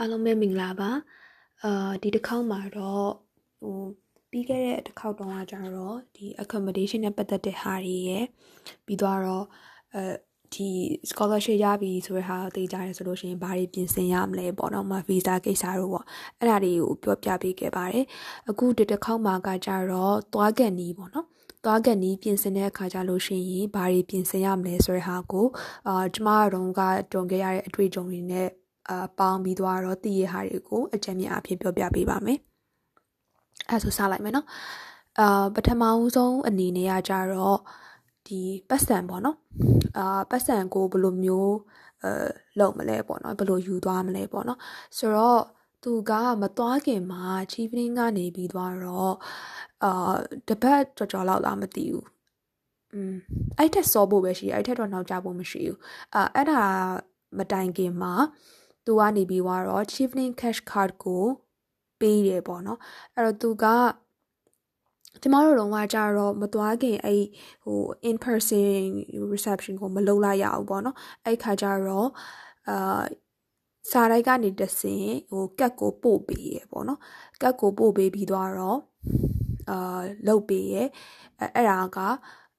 အားလုံးပဲမင်္ဂလာပါအာဒီတစ်ခေါက်မှာတော့ဟိုပြီးခဲ့တဲ့တစ်ခေါက်တုန်းကကျတော့ဒီ accommodation နဲ့ပတ်သက်တဲ့ဟာတွေရယ်ပြီးတော့အဲဒီ scholarship ရပြီဆိုတဲ့ဟာသိကြရဲဆိုလို့ရှိရင်ဘာတွေပြင်ဆင်ရမလဲပေါ့နော်မ visa ကိစ္စတို့ပေါ့အဲ့ဒါတွေကိုပြောပြပေးခဲ့ပါတယ်အခုဒီတစ်ခေါက်မှာကကြတော့သွားကန်နီးပေါ့နော်သွားကန်နီးပြင်ဆင်တဲ့အခါကျလို့ရှိရင်ဘာတွေပြင်ဆင်ရမလဲဆိုတဲ့ဟာကိုအာကျမတို့ကတုံခဲ့ရတဲ့အတွေ့အကြုံတွေနဲ့ အာပေါင်းပြီးသွားတော့တည်ရဟာတွေကိုအကြံဉာဏ်အဖြစ်ပြောပြပေးပါမယ်အဲဆိုစလိုက်မယ်နော်အာပထမဦးဆုံးအနေနဲ့ကကြတော့ဒီပတ်စံပေါ့နော်အာပတ်စံကိုဘယ်လိုမျိုးအဲလုပ်မလဲပေါ့နော်ဘယ်လိုယူသွားမလဲပေါ့နော်ဆိုတော့သူကမသွားခင်မှာ chiefing ကနေပြီးသွားတော့အာတပတ်ကြော်ကြော်လောက်လားမသိဘူးอืมအဲ့ထက်စောဖို့ပဲရှိတယ်အဲ့ထက်တော့နောက်ကျဖို့မရှိဘူးအာအဲ့ဒါမတိုင်ခင်မှာ သူကနေပြီးတော့ Chevening Cash Card ကိုပေးတယ်ပေါ့နော်အဲ့တော့သူကကျမတို့တော့ကကြတော့မသွားခင်အဲ့ဟို in person reception ကိုမလုပ်လိုက်ရဘူးပေါ့နော်အဲ့ခါကျတော့အာစာရိုက်ကနေတဆင်ဟိုကတ်ကိုပို့ပေးရပေါ့နော်ကတ်ကိုပို့ပေးပြီးတော့အာလုတ်ပေးရအဲ့အဲ့ဒါက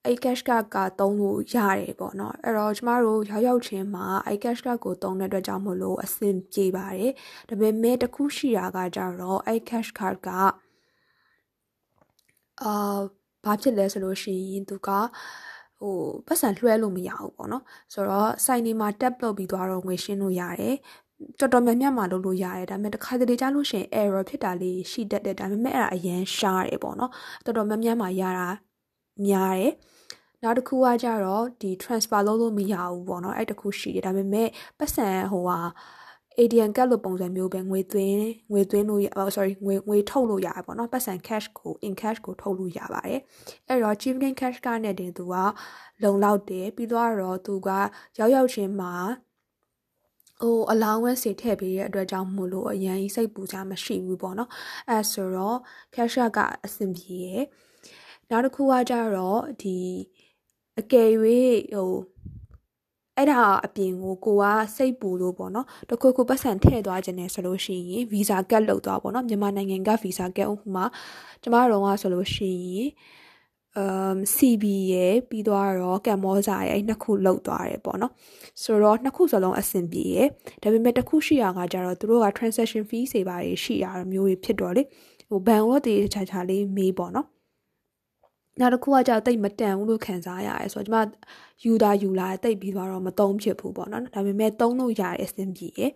အဲ့ cash card ကသုံးလို့ရတယ်ပေါ့နော်အဲ့တော့ကျမတို့ရောက်ရောက်ချင်းမှာအဲ့ cash card ကိုသုံးတဲ့အတွက်ကြောင့်မို့လို့အဆင်ပြေပါတယ်ဒါပေမဲ့တခုရှိတာကကြတော့အဲ့ cash card ကအာဘာဖြစ်လဲဆိုလို့ရှိရင်သူကဟိုပတ်စံလွှဲလို့မရဘူးပေါ့နော်ဆိုတော့စိုင်နေမှာ tap လုပ်ပြီးသွားတော့ငွေရှင်းလို့ရတယ်တော်တော်များများမှလုပ်လို့ရတယ်ဒါပေမဲ့တစ်ခါတလေကြားလို့ရှိရင် error ဖြစ်တာလေးရှိတတ်တယ်ဒါပေမဲ့အဲ့ဒါအရင်ရှားတယ်ပေါ့နော်တော်တော်များများမှရတာများတယ် နောက်တစ်ခုကကြတော့ဒီ transfer လုပ်လို့မရဘူးပေါ့နော်အဲ့တခုရှိတယ်ဒါပေမဲ့ပတ်စံဟိုဟာ ATM ကတ်လို့ပုံစံမျိုးပဲငွေသွင်းငွေသွင်းလို့ရ sorry ငွေငွေထုတ်လို့ရတယ်ပေါ့နော်ပတ်စံ cash ကို in cash ကိုထုတ်လို့ရပါတယ်အဲ့တော့ Chieftain cash ကနဲ့တင်သူကလုံလောက်တယ်ပြီးတော့သူကရောက်ရောက်ချင်းမှာဟို allowance တွေထည့်ပေးတဲ့အတွက်ကြောင့်မို့လို့အရင်စိတ်ပူစရာမရှိဘူးပေါ့နော်အဲဆိုတော့ cash ကအဆင်ပြေရယ်နောက်တစ်ခုကကြတော့ဒီ အကယ်၍ဟိုအဲ့ဒါအပြင်ကိုကိုကစိတ်ပူလို့ပေါ့နော်တခုခုပတ်စံထည့်သွားခြင်းနဲ့ဆိုလို့ရှိရင်ဗီဇာကတ်လောက်သွားပေါ့နော်မြန်မာနိုင်ငံကဗီဇာကတ်ဥပမာကျမတို့ကဆိုလို့ရှိရင်အမ် CB ရဲ့ပြီးတော့ကမ်မောဇာရဲ့အဲ့နှစ်ခုလောက်သွားတယ်ပေါ့နော်ဆိုတော့နှစ်ခုစလုံးအဆင်ပြေရဲ့ဒါပေမဲ့တစ်ခုရှိရကကြတော့သူတို့က transaction fee တွေပါရှိရမျိုးတွေဖြစ်တော့လေဟိုဘန်ဝတ်တွေချာချာလေးမေးပေါ့နော် နောက်တစ်ခုကကြောက်တိတ်မတန်ဘူးလို့ခံစားရတယ်ဆိုတော့ကျမယူတာယူလာတိတ်ပြီးတော့မသုံးဖြစ်ဘူးပေါ့နော်ဒါပေမဲ့သုံးလို့ရတဲ့အဆင်ပြေရဲ့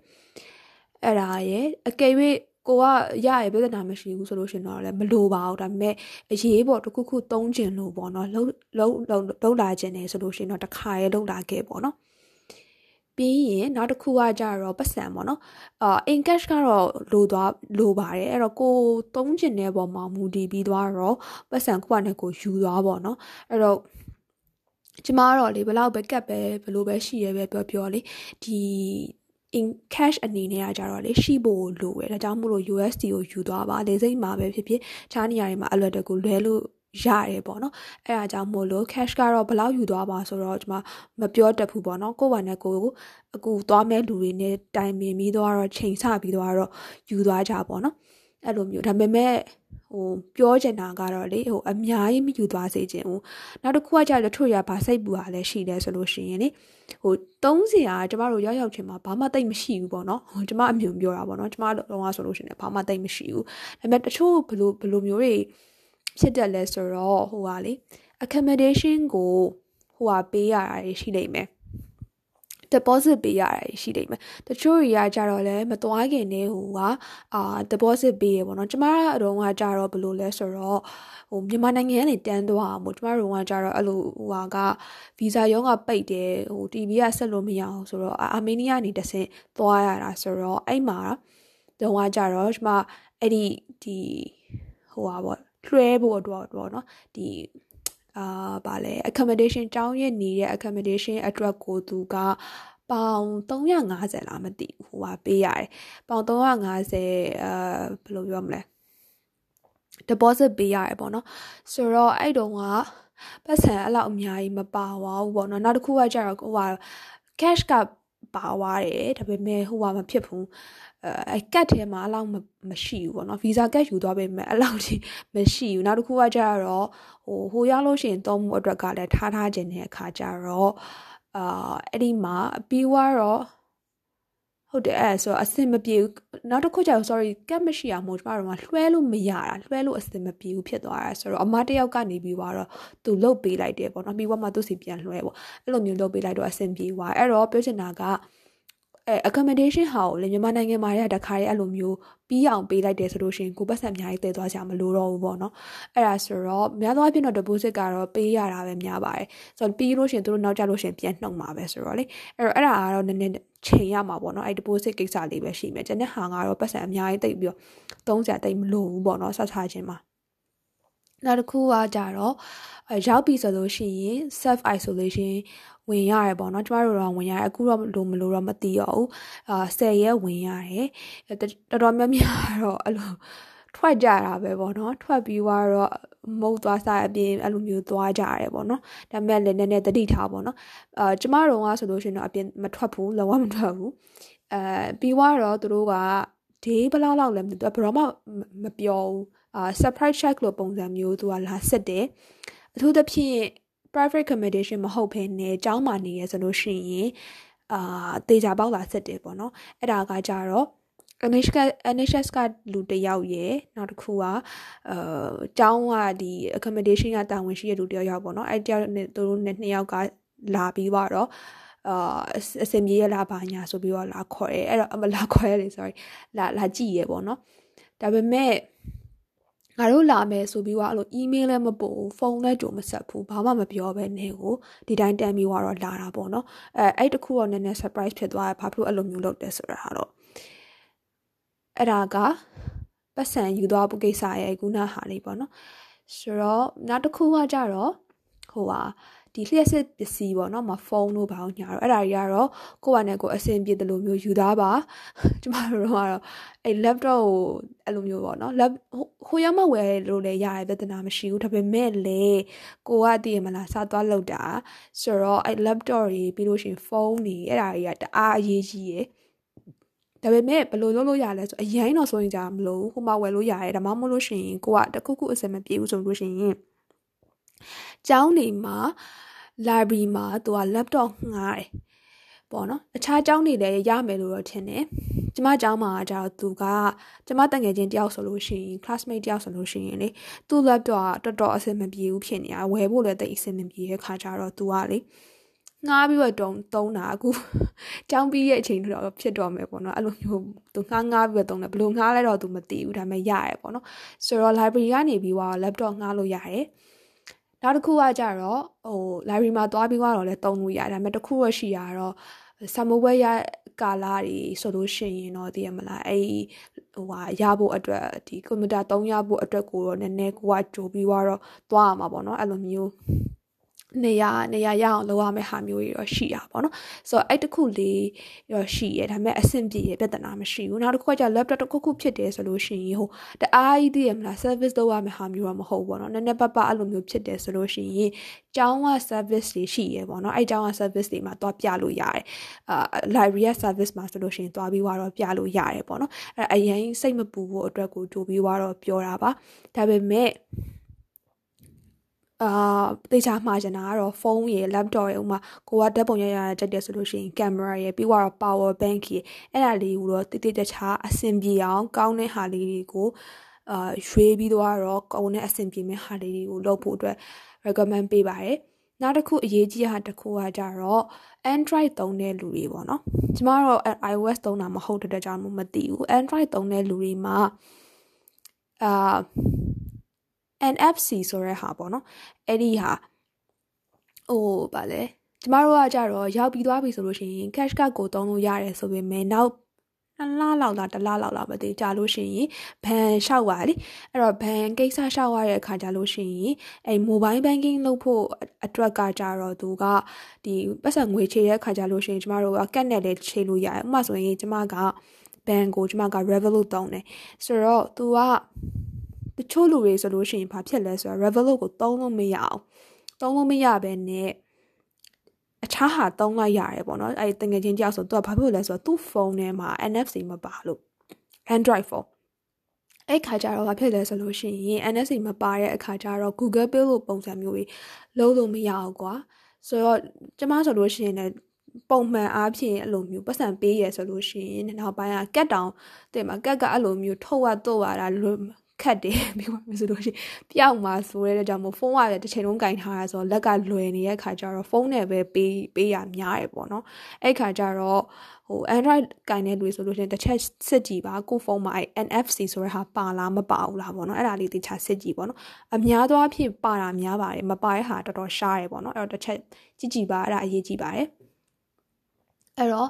အဲ့ဒါရဲ့အကယ်၍ကိုကရရပြဿနာမရှိဘူးဆိုလို့ရှင်တော့လည်းမလိုပါဘူးဒါပေမဲ့အရေးပေါ်တစ်ခုခုသုံးကျင်လို့ပေါ့နော်လုံးလုံးလုံးလာခြင်းနေဆိုလို့ရှင်တော့တစ်ခါရဲလုံးလာခဲ့ပေါ့နော် ပြီးရင်နောက်တစ်ခုကကြတော့ပတ်စံပေါ့နော်အာ in cash ကတော့လိုသွားလိုပါတယ်အဲ့တော့ကိုသုံးကျင်တဲ့ပုံမှာမူတည်ပြီးသွားတော့ပတ်စံကိုကနဲ့ကိုယူသွားပေါ့နော်အဲ့တော့ကျမကတော့လေဘလောက်ပဲကတ်ပဲဘလို့ပဲရှိရဲပဲပြောပြောလေဒီ in cash အနေနဲ့ကကြတော့လေရှိဖို့လိုပဲဒါကြောင့်မို့လို့ USD ကိုယူသွားပါလေစိတ်မှာပဲဖြစ်ဖြစ်ခြားနေရာတွေမှာအလွယ်တကူလွဲလို့ ရတယ်ပေါ့နော်အဲ့ဒါကြောင့်မို့လို့ cash ကတော့ဘယ်လောက်ယူသွားပါဆိုတော့ကျွန်မမပြောတတ်ဘူးပေါ့နော်ကိုယ့်ဘာနဲ့ကိုယ်အခုသွားမဲ့လူတွေနဲ့တိုင်ပင်ပြီးတော့ချိန်ဆပြီးတော့ယူသွားကြပေါ့နော်အဲ့လိုမျိုးဒါပေမဲ့ဟိုပြောချင်တာကတော့လေဟိုအများကြီးမယူသွားစေချင်ဘူးနောက်တစ်ခုကကြာတချို့ရဗာစိတ်ပူတာလည်းရှိတယ်ဆိုလို့ရှိရင်လေဟိုသုံးစရာကျမတို့ရောက်ရောက်ချင်းမှာဘာမှတိတ်မရှိဘူးပေါ့နော်ဟိုကျမအမြင်ပြောတာပေါ့နော်ကျမလုံးဝဆိုလို့ရှိရင်ဘာမှတိတ်မရှိဘူးဒါပေမဲ့တချို့ဘလို့ဘလို့မျိုးတွေ ဖြစ်တယ်လဲဆိုတော့ဟိုဟာလေ accommodation ကိုဟိုဟာပေးရတာရှိနေမယ် deposit ပေးရတယ်ရှိနေမယ်တချို့တွေကကြတော့လဲမသွားခင်နေဟိုကအာ deposit ပေးရပေါ့နော်ကျမတို့ကကြတော့ဘယ်လိုလဲဆိုတော့ဟိုမြန်မာနိုင်ငံကနေတန်းသွားအောင်မို့ကျမတို့ကကြတော့အဲ့လိုဟိုကဗီဇာရုံးကပိတ်တယ်ဟို TV ကဆက်လို့မရအောင်ဆိုတော့အာမေးနီးယားနေတဆင့်သွားရတာဆိုတော့အဲ့မှာတော့ကကြတော့ကျမအဲ့ဒီဒီဟိုပါပေါ့ လွှဲဖို့အတွက်ပေါ့နော်ဒီအာဗာလဲ accommodation တောင်းရနေရဲ့ accommodation အတွက်ကိုသူကပေါင်350လားမသိဘူးဟိုပါပေးရတယ်ပေါင်350အာဘယ်လိုပြောမလဲ deposit ပေးရတယ်ပေါ့နော်ဆိုတော့အဲ့တုန်းကပတ်စံအဲ့လောက်အများကြီးမပါဝဘူးပေါ့နော်နောက်တစ်ခုကကြတော့ဟိုပါ cash ကပါသွားတယ်ဒါပေမဲ့ဟိုပါမဖြစ်ဘူး အဲကတ်ထဲမှာအလောက်မရှိဘူးပေါ့နော်ဗီဇာကတ်ယူသွားပေမဲ့အလောက်ကြီးမရှိဘူးနောက်တစ်ခုကကြတော့ဟိုဟိုရောက်လို့ရှိရင်သုံးမှုအတွက်ကလည်းထားထားခြင်းတဲ့အခါကျတော့အာအဲ့ဒီမှာပြီးွားတော့ဟုတ်တယ်အဲ့ဆိုတော့အဆင်မပြေဘူးနောက်တစ်ခုကျတော့ sorry ကတ်မရှိအောင်မို့ကျမတို့ကလွှဲလို့မရတာလွှဲလို့အဆင်မပြေဘူးဖြစ်သွားတာဆိုတော့အမတယောက်ကနေပြီးတော့သူလုတ်ပေးလိုက်တယ်ပေါ့နော်ပြီးတော့မှသူစီပြန်လွှဲပေါ့အဲ့လိုမျိုးလုတ်ပေးလိုက်တော့အဆင်ပြေသွားအဲ့တော့ပြောချင်တာက အဲ accommodation ဟာကိုလေမြန်မာနိုင်ငံမှာရတခါရဲအဲ့လိုမျိုးပြီးအောင်ပေးလိုက်တယ်ဆိုလို့ရှိရင်ကိုပတ်စံအများကြီးတည်သွားကြမလို့တော့ဘူးပေါ့နော်အဲ့ဒါဆိုတော့များသောအားဖြင့်တော့ deposit ကတော့ပေးရတာပဲများပါတယ်ဆိုတော့ပြီးလို့ရှိရင်တို့နောက်ကြလို့ရှိရင်ပြန်နှုတ်မှာပဲဆိုတော့လေအဲ့တော့အဲ့ဒါကတော့နည်းနည်းချိန်ရမှာပေါ့နော်အဲ့ deposit ကိစ္စလေးပဲရှိမယ်ကျန်တဲ့ဟာကတော့ပတ်စံအများကြီးတိတ်ပြီးတော့သုံးစရာတိတ်မလိုဘူးပေါ့နော်ဆက်ထားခြင်းမှာနောက်တစ်ခုကကြတော့ရောက်ပြီဆိုလို့ရှိရင် self isolation ဝင်ရတယ်ပေါ့နော်ကျမတို့တော့ဝင်ရတယ်အခုတော့လိုမလို့တော့မသိရဘူးအာ10ရက်ဝင်ရတယ်တော်တော်များများတော့အဲ့လိုထွက်ကြတာပဲပေါ့နော်ထွက်ပြီးတော့မုတ်သွားစားအပြင်အဲ့လိုမျိုးသွားကြရတယ်ပေါ့နော်ဒါပေမဲ့လည်းနည်းနည်းတတိထားပေါ့နော်အာကျမတို့ကဆိုလို့ရှိရင်တော့အပြင်မထွက်ဘူးလုံးဝမထွက်ဘူးအဲပြီးတော့သူတို့ကဒေးဘလောက်လောက်လဲမသိဘူးဘယ်တော့မှမပြောဘူးအာ surprise check လို့ပုံစံမျိုးသူကလာစစ်တယ်အထူးသဖြင့် private accommodation မဟုတ်ဘဲနဲ့ကျောင်းမှာနေရဆိုလို့ရှိရင်အာတေချာပေါက်လာစစ်တယ်ပေါ့နော်အဲ့ဒါကကြတော့ NHS NHS ကလူတယောက်ရယ်နောက်တစ်ခုကအဲကျောင်းကဒီ accommodation ကတာဝန်ရှိတဲ့လူတယောက်ရောက်ပေါ့နော်အဲ့တယောက်နဲ့သူတို့နဲ့နှစ်ယောက်ကလာပြီးတော့အာအစင်ပြေရလာပါညာဆိုပြီးတော့လာခေါ်ရဲအဲ့တော့မလာခေါ်ရဲလေ sorry လာလာကြည့်ရဲပေါ့နော်ဒါပေမဲ့ ငါတို့လာမယ်ဆိုပြီးတော့အဲ့လို email လည်းမပို့ဖုန်းလည်းကြိုမဆက်ဘူးဘာမှမပြောဘဲနေကိုဒီတိုင်းတန်ပြီးတော့လာတာပေါ့နော်အဲအဲ့တခုတော့နည်းနည်း surprise ဖြစ်သွားတယ်ဘာဖြစ်လို့အဲ့လိုမျိုးလုပ်တယ်ဆိုတာတော့အဲ့ဒါကပတ်စံယူသွားဖို့ကိစ္စရဲ့ခုနဟာလေးပေါ့နော်ဆိုတော့နောက်တစ်ခုကကြတော့ဟိုဟာ ဒီလျှက်စစ်ပစ္စည်းပေါ့နော်မဖုန်းတို့ဘာလို့ညာတော့အဲ့ဒါတွေကတော့ကိုယ့်ဘာနဲ့ကိုယ်အဆင်ပြေတယ်လို့မျိုးယူသားပါကျမတို့ကတော့အဲ့ laptop ကိုအဲ့လိုမျိုးပေါ့နော် lap ဟိုရောက်မှဝယ်လို့လည်းရတဲ့ပြဿနာမရှိဘူးဒါပေမဲ့လေကိုကတည်ရမလားစသွားလောက်တာဆိုတော့အဲ့ laptop တွေပြီးလို့ရှိရင်ဖုန်းတွေအဲ့ဒါတွေကတအားအရေးကြီးရယ်ဒါပေမဲ့ဘယ်လိုလုပ်လို့ရလဲဆိုအရင်တော့ဆိုရင်ကြာမလို့ဟိုမှာဝယ်လို့ရတယ်ဒါမှမဟုတ်လို့ရှိရင်ကိုကတခုခုအစင်မပြေဘူးဆိုလို့ရှိရင်ကျောင်းနေမှာ library မှာသူက laptop ငှားတယ်ပေါ့နော်အခြားကျောင်းတွေလည်းရမယ်လို့တော့ထင်တယ်ကျမကျောင်းမှာကျတော့သူကကျမတငယ်ချင်းတယောက်ဆိုလို့ရှိရင် classmate တယောက်ဆိုလို့ရှိရင်လေသူ့ laptop ကတော်တော်အဆင်မပြေဘူးဖြစ်နေတာဝယ်ဖို့လည်းတိတ်အဆင်မပြေတဲ့ခါကျတော့သူကလေငားပြီးတော့တုံသုံးတာအခုကြောင်းပြီးရဲ့အချိန်တော့ဖြစ်တော့မယ်ပေါ့နော်အဲ့လိုမျိုးသူငားငားပြီးတော့သုံးတယ်ဘယ်လိုငားလဲတော့သူမသိဘူးဒါပေမဲ့ရရဲပေါ့နော်ဆိုတော့ library ကနေပြီးတော့ laptop ငားလို့ရတယ် နောက်တစ်ခုကကြတော့ဟို library မှာသွားပြီးတော့လည်းတုံးလို့ရတယ်ဒါပေမဲ့တစ်ခုရရှိရတော့ဆမ်မဝဲရကာလာတွေဆိုလို့ရှိရင်တော့သိရမလားအဲ့ဟိုဟာရဖို့အတွက်ဒီကွန်ပျူတာသုံးရဖို့အတွက်ကိုတော့နည်းနည်းကိုကကြိုပြီးတော့သွားရမှာပေါ့နော်အဲ့လိုမျိုး နေရနေရရအောင်လုပ်ရမယ့်ဟာမျိုးတွေတော့ရှိရပါတော့ဆိုတော့အဲ့တခုလေးတော့ရှိရဒါပေမဲ့အဆင်ပြေရပြဿနာမရှိဘူးနောက်တစ်ခုကကျ laptop တစ်ခုခုဖြစ်တယ်ဆိုလို့ရှိရင်ဟိုတအားကြီးသိရမလား service လုပ်ရမယ့်ဟာမျိုးတော့မဟုတ်ဘူးပေါ့နော်နည်းနည်းပပအဲ့လိုမျိုးဖြစ်တယ်ဆိုလို့ရှိရင်ကျောင်းက service တွေရှိရပေါ့နော်အဲ့ကျောင်းက service တွေမှာတွားပြလို့ရတယ်အာ library က service မှာဆိုလို့ရှိရင်တွားပြီးတော့ပြလို့ရတယ်ပေါ့နော်အဲ့အရင်စိတ်မပူဖို့အတွက်ကိုကြိုပြီးတော့ပြောတာပါဒါပေမဲ့ အာတေချာမှာကျင်တာကတော့ဖုန်းရယ် laptop ရယ်ဥမာကိုကဓာတ်ပုံရရကြိုက်တယ်ဆိုလို့ရှိရင် camera ရယ်ပြီးတော့ power bank ရယ်အဲ့ဒါလေးကိုတော့တိတိကျကျအဆင်ပြေအောင်ကောင်းတဲ့ဟာလေးတွေကိုအာရွေးပြီးတော့ကောင်းတဲ့အဆင်ပြေမဲ့ဟာလေးတွေကိုလုပ်ဖို့အတွက် recommend ပေးပါတယ်နောက်တစ်ခုအရေးကြီးတာတစ်ခုကကြတော့ Android သုံးတဲ့လူတွေပေါ့နော်ကျမတို့ iOS သုံးတာမဟုတ်တဲ့ကြောင့်မသိဘူး Android သုံးတဲ့လူတွေမှာအာ NFC ဆိုတဲ့ဟာပေါ့နော်အဲ့ဒီဟာဟိုဗာလဲကျမတို့ကကြတော့ရောက်ပြီးသွားပြီဆိုလို့ရှိရင် cash card ကိုသုံးလို့ရတယ်ဆိုပေမဲ့နောက်နှစ်လလောက်လားတစ်လလောက်လားမသိကြလို့ရှိရင်ဘန်လျှောက်ပါလေအဲ့တော့ဘန်ကိစ္စလျှောက်ရတဲ့အခါကြလို့ရှိရင်အဲ့ mobile banking လုပ်ဖို့အတွက်ကကြတော့သူကဒီပတ်စံငွေချေတဲ့အခါကြလို့ရှိရင်ကျမတို့ကကတ်နဲ့လည်းချေလို့ရတယ်ဥပမာဆိုရင်ကျမကဘန်ကိုကျမက Revolut သုံးတယ်ဆိုတော့သူက တချို့လူတွေဆိုလို့ရှိရင်ဘာဖြစ်လဲဆိုတော့ Revolut ကိုသုံးလို့မရအောင်သုံးလို့မရဘဲနဲ့အခြားဟာသုံးလိုက်ရတယ်ပေါ့နော်အဲ့တငယ်ချင်းတယောက်ဆိုသူကဘာဖြစ်လို့လဲဆိုတော့သူ့ဖုန်းထဲမှာ NFC မပါလို့ Android phone အဲ့ခါကျတော့ဘာဖြစ်လဲဆိုလို့ရှိရင် NFC မပါတဲ့အခါကျတော့ Google Pay လို့ပုံစံမျိုးကြီးလုံးလို့မရဘူးကွာဆိုတော့ကျမဆိုလို့ရှိရင်လည်းပုံမှန်အားဖြင့်အဲ့လိုမျိုးပတ်စံပေးရဆိုလို့ရှိရင်နောက်ပိုင်းကကက်တောင်တဲ့မှာကက်ကအဲ့လိုမျိုးထုတ်ရတော့ရတာ ခတ်တယ်ပြီးမှဆိုလို့ရှိရင်ပျောက်မှာဆိုတဲ့ကြောင့်မို့ဖုန်းကလည်းတစ်ချိန်လုံးကင်ထားရဆိုတော့လက်ကလွယ်နေတဲ့ခါကျတော့ဖုန်းနဲ့ပဲပေးပေးရများတယ်ပေါ့နော်အဲ့ခါကျတော့ဟို Android ကင်တဲ့လူဆိုလို့ရှိရင်တစ်ချက်စစ်ကြည့်ပါကိုဖုန်းမှာအဲ့ NFC ဆိုတဲ့ဟာပါလားမပါဘူးလားပေါ့နော်အဲ့ဒါလေးတခြားစစ်ကြည့်ပေါ့နော်အများသောအားဖြင့်ပါတာများပါတယ်မပါတဲ့ဟာတော်တော်ရှားတယ်ပေါ့နော်အဲ့တော့တစ်ချက်ကြည့်ကြည့်ပါအဲ့ဒါအရေးကြီးပါတယ်အဲ့တော့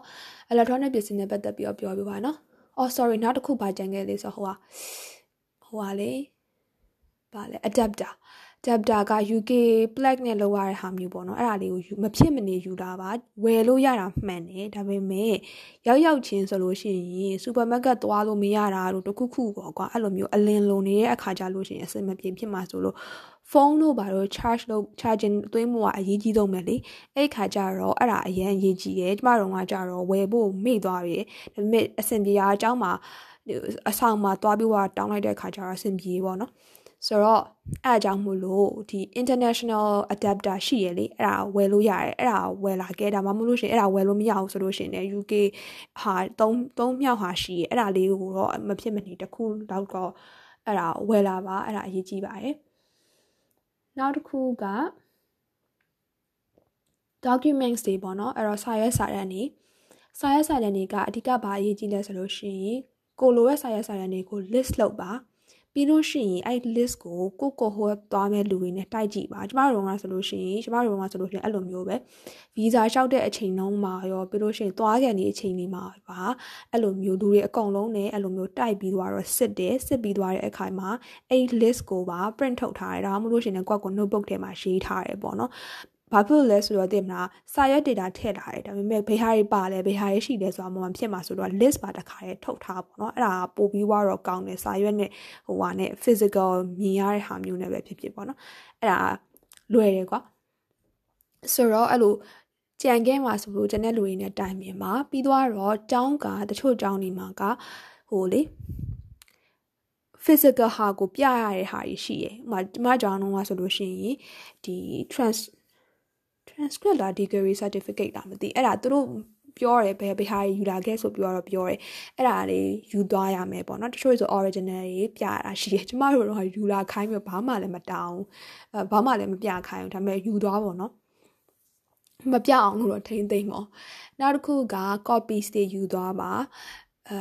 electronic ပစ္စည်းနဲ့ပတ်သက်ပြီးတော့ပြောပြပါနော်။ Oh sorry နောက်တစ်ခုပါကြံခဲ့လေဆိုဟိုဟာ ဟိုဟာလေဗာလဲ adapter adapter က UK plug နဲ့လောက်ရတဲ့ဟာမျိုးပေါ့နော်အဲ့ဒါလေးကိုမဖြစ်မနေယူတာပါဝယ်လို့ရတာမှန်တယ်ဒါပေမဲ့ရောက်ရောက်ချင်းဆိုလို့ရှိရင်စူပါမားကတ်သွားလို့မရတာတို့တခုခုပေါ့ကွာအဲ့လိုမျိုးအလင်းလုံးနေတဲ့အခါကြလို့ရှိရင်အဆင်မပြေဖြစ်မှာဆိုလို့ဖုန်းတို့ဘာလို့ charge လုပ် charging သွင်းမှုကအရေးကြီးဆုံးပဲလေအဲ့ခါကျတော့အဲ့ဒါအရင်အရေးကြီးတယ်ကျမတို့ကကြတော့ဝယ်ဖို့မေ့သွားပြီဒါပေမဲ့အဆင်ပြေတာအကြောင်းမှာ အဆောင်မှာသွားပြီးတော့တောင်းလိုက်တဲ့ခါကျတော့အဆင်ပြေပေါ့နော်ဆိုတော့အဲ့အကြောင်းမို့လို့ဒီ international adapter ရှိရလေအဲ့ဒါဝယ်လို့ရတယ်အဲ့ဒါဝယ်လာခဲ့ဒါမှမဟုတ်လို့ရှိရင်အဲ့ဒါဝယ်လို့မရဘူးဆိုလို့ရှိရင် UK ဟာ3 3မြောက်ဟာရှိရအဲ့ဒါလေးကိုတော့မဖြစ်မနေတစ်ခုတော့တော့အဲ့ဒါဝယ်လာပါအဲ့ဒါအရေးကြီးပါတယ်နောက်တစ်ခုက documents တွေပေါ့နော်အဲ့တော့စာရွက်စာတမ်းတွေစာရွက်စာတမ်းတွေကအဓိကဘာအရေးကြီးလဲဆိုလို့ရှိရင် ကိုလိုရဲ့စာရွက်စာတမ်းတွေကို list လုပ်ပါပြီးလို့ရှိရင်အဲ့ list ကိုကိုကိုဟိုသွားမဲ့လူတွေနဲ့တိုက်ကြည့်ပါကျမတို့ကဆိုလို့ရှိရင်ကျမတို့ကဆိုလို့ရှိရင်အဲ့လိုမျိုးပဲဗီဇာလျှောက်တဲ့အချိန်လုံးမှာရောပြီးလို့ရှိရင်သွားကန်ဒီအချိန်လေးမှာပါအဲ့လိုမျိုးလူတွေအကုန်လုံးနဲ့အဲ့လိုမျိုးတိုက်ပြီးသွားတော့စစ်တယ်စစ်ပြီးသွားတဲ့အခါမှာအဲ့ list ကိုပါ print ထုတ်ထားတယ်ဒါမှမဟုတ်လို့ရှိရင်ကွက်ကို notebook ထဲမှာရေးထားတယ်ပေါ့နော် ဘာဖြစ်လို့လဲဆိုတော့တင်မလားစာရွက် data ထည့်လာတယ်ဒါပေမဲ့ဘယ်ဟာတွေပါလဲဘယ်ဟာတွေရှိလဲဆိုတာမှမဖြစ်မှာဆိုတော့ list ပါတစ်ခါရဲထုတ်ထားပေါ့နော်အဲ့ဒါပို့ပြီးတော့ကောင်းတယ်စာရွက်နဲ့ဟိုဟာနဲ့ physical မြင်ရတဲ့ဟာမျိုးနဲ့ပဲဖြစ်ဖြစ်ပေါ့နော်အဲ့ဒါလွယ်တယ်ကွာဆိုတော့အဲ့လိုကြံခဲ့မှာဆိုလို့ကျန်တဲ့လူတွေနဲ့တိုင်မြင်ပါပြီးတော့ကျောင်းကတချို့ကျောင်းတွေမှာကဟိုလေ physical ဟာကိုပြရတဲ့ဟာကြီးရှိရယ်။ဥပမာကျမကျောင်းတော့ဆိုလို့ရှိရင်ဒီ trans transcript လား degree certificate လားမသိအဲ့ဒါသူတို့ပြောတယ်ဘယ်ဘယ်ဟာယူလာခဲ့ဆိုပြောတော့ပြောတယ်အဲ့ဒါလေးယူသွားရမယ်ပေါ့နော်တချို့ဆို original ကြီးပြရတာရှိတယ်ကျမတို့တော့ယူလာခိုင်းပြီးဘာမှလည်းမတောင်းအဲဘာမှလည်းမပြခိုင်းဘူးဒါပေမဲ့ယူသွားပေါ့နော်မပြအောင်လို့တော့ထိမ့်သိမ့်ပေါ့နောက်တစ်ခုက copy တွေယူသွားပါအဲ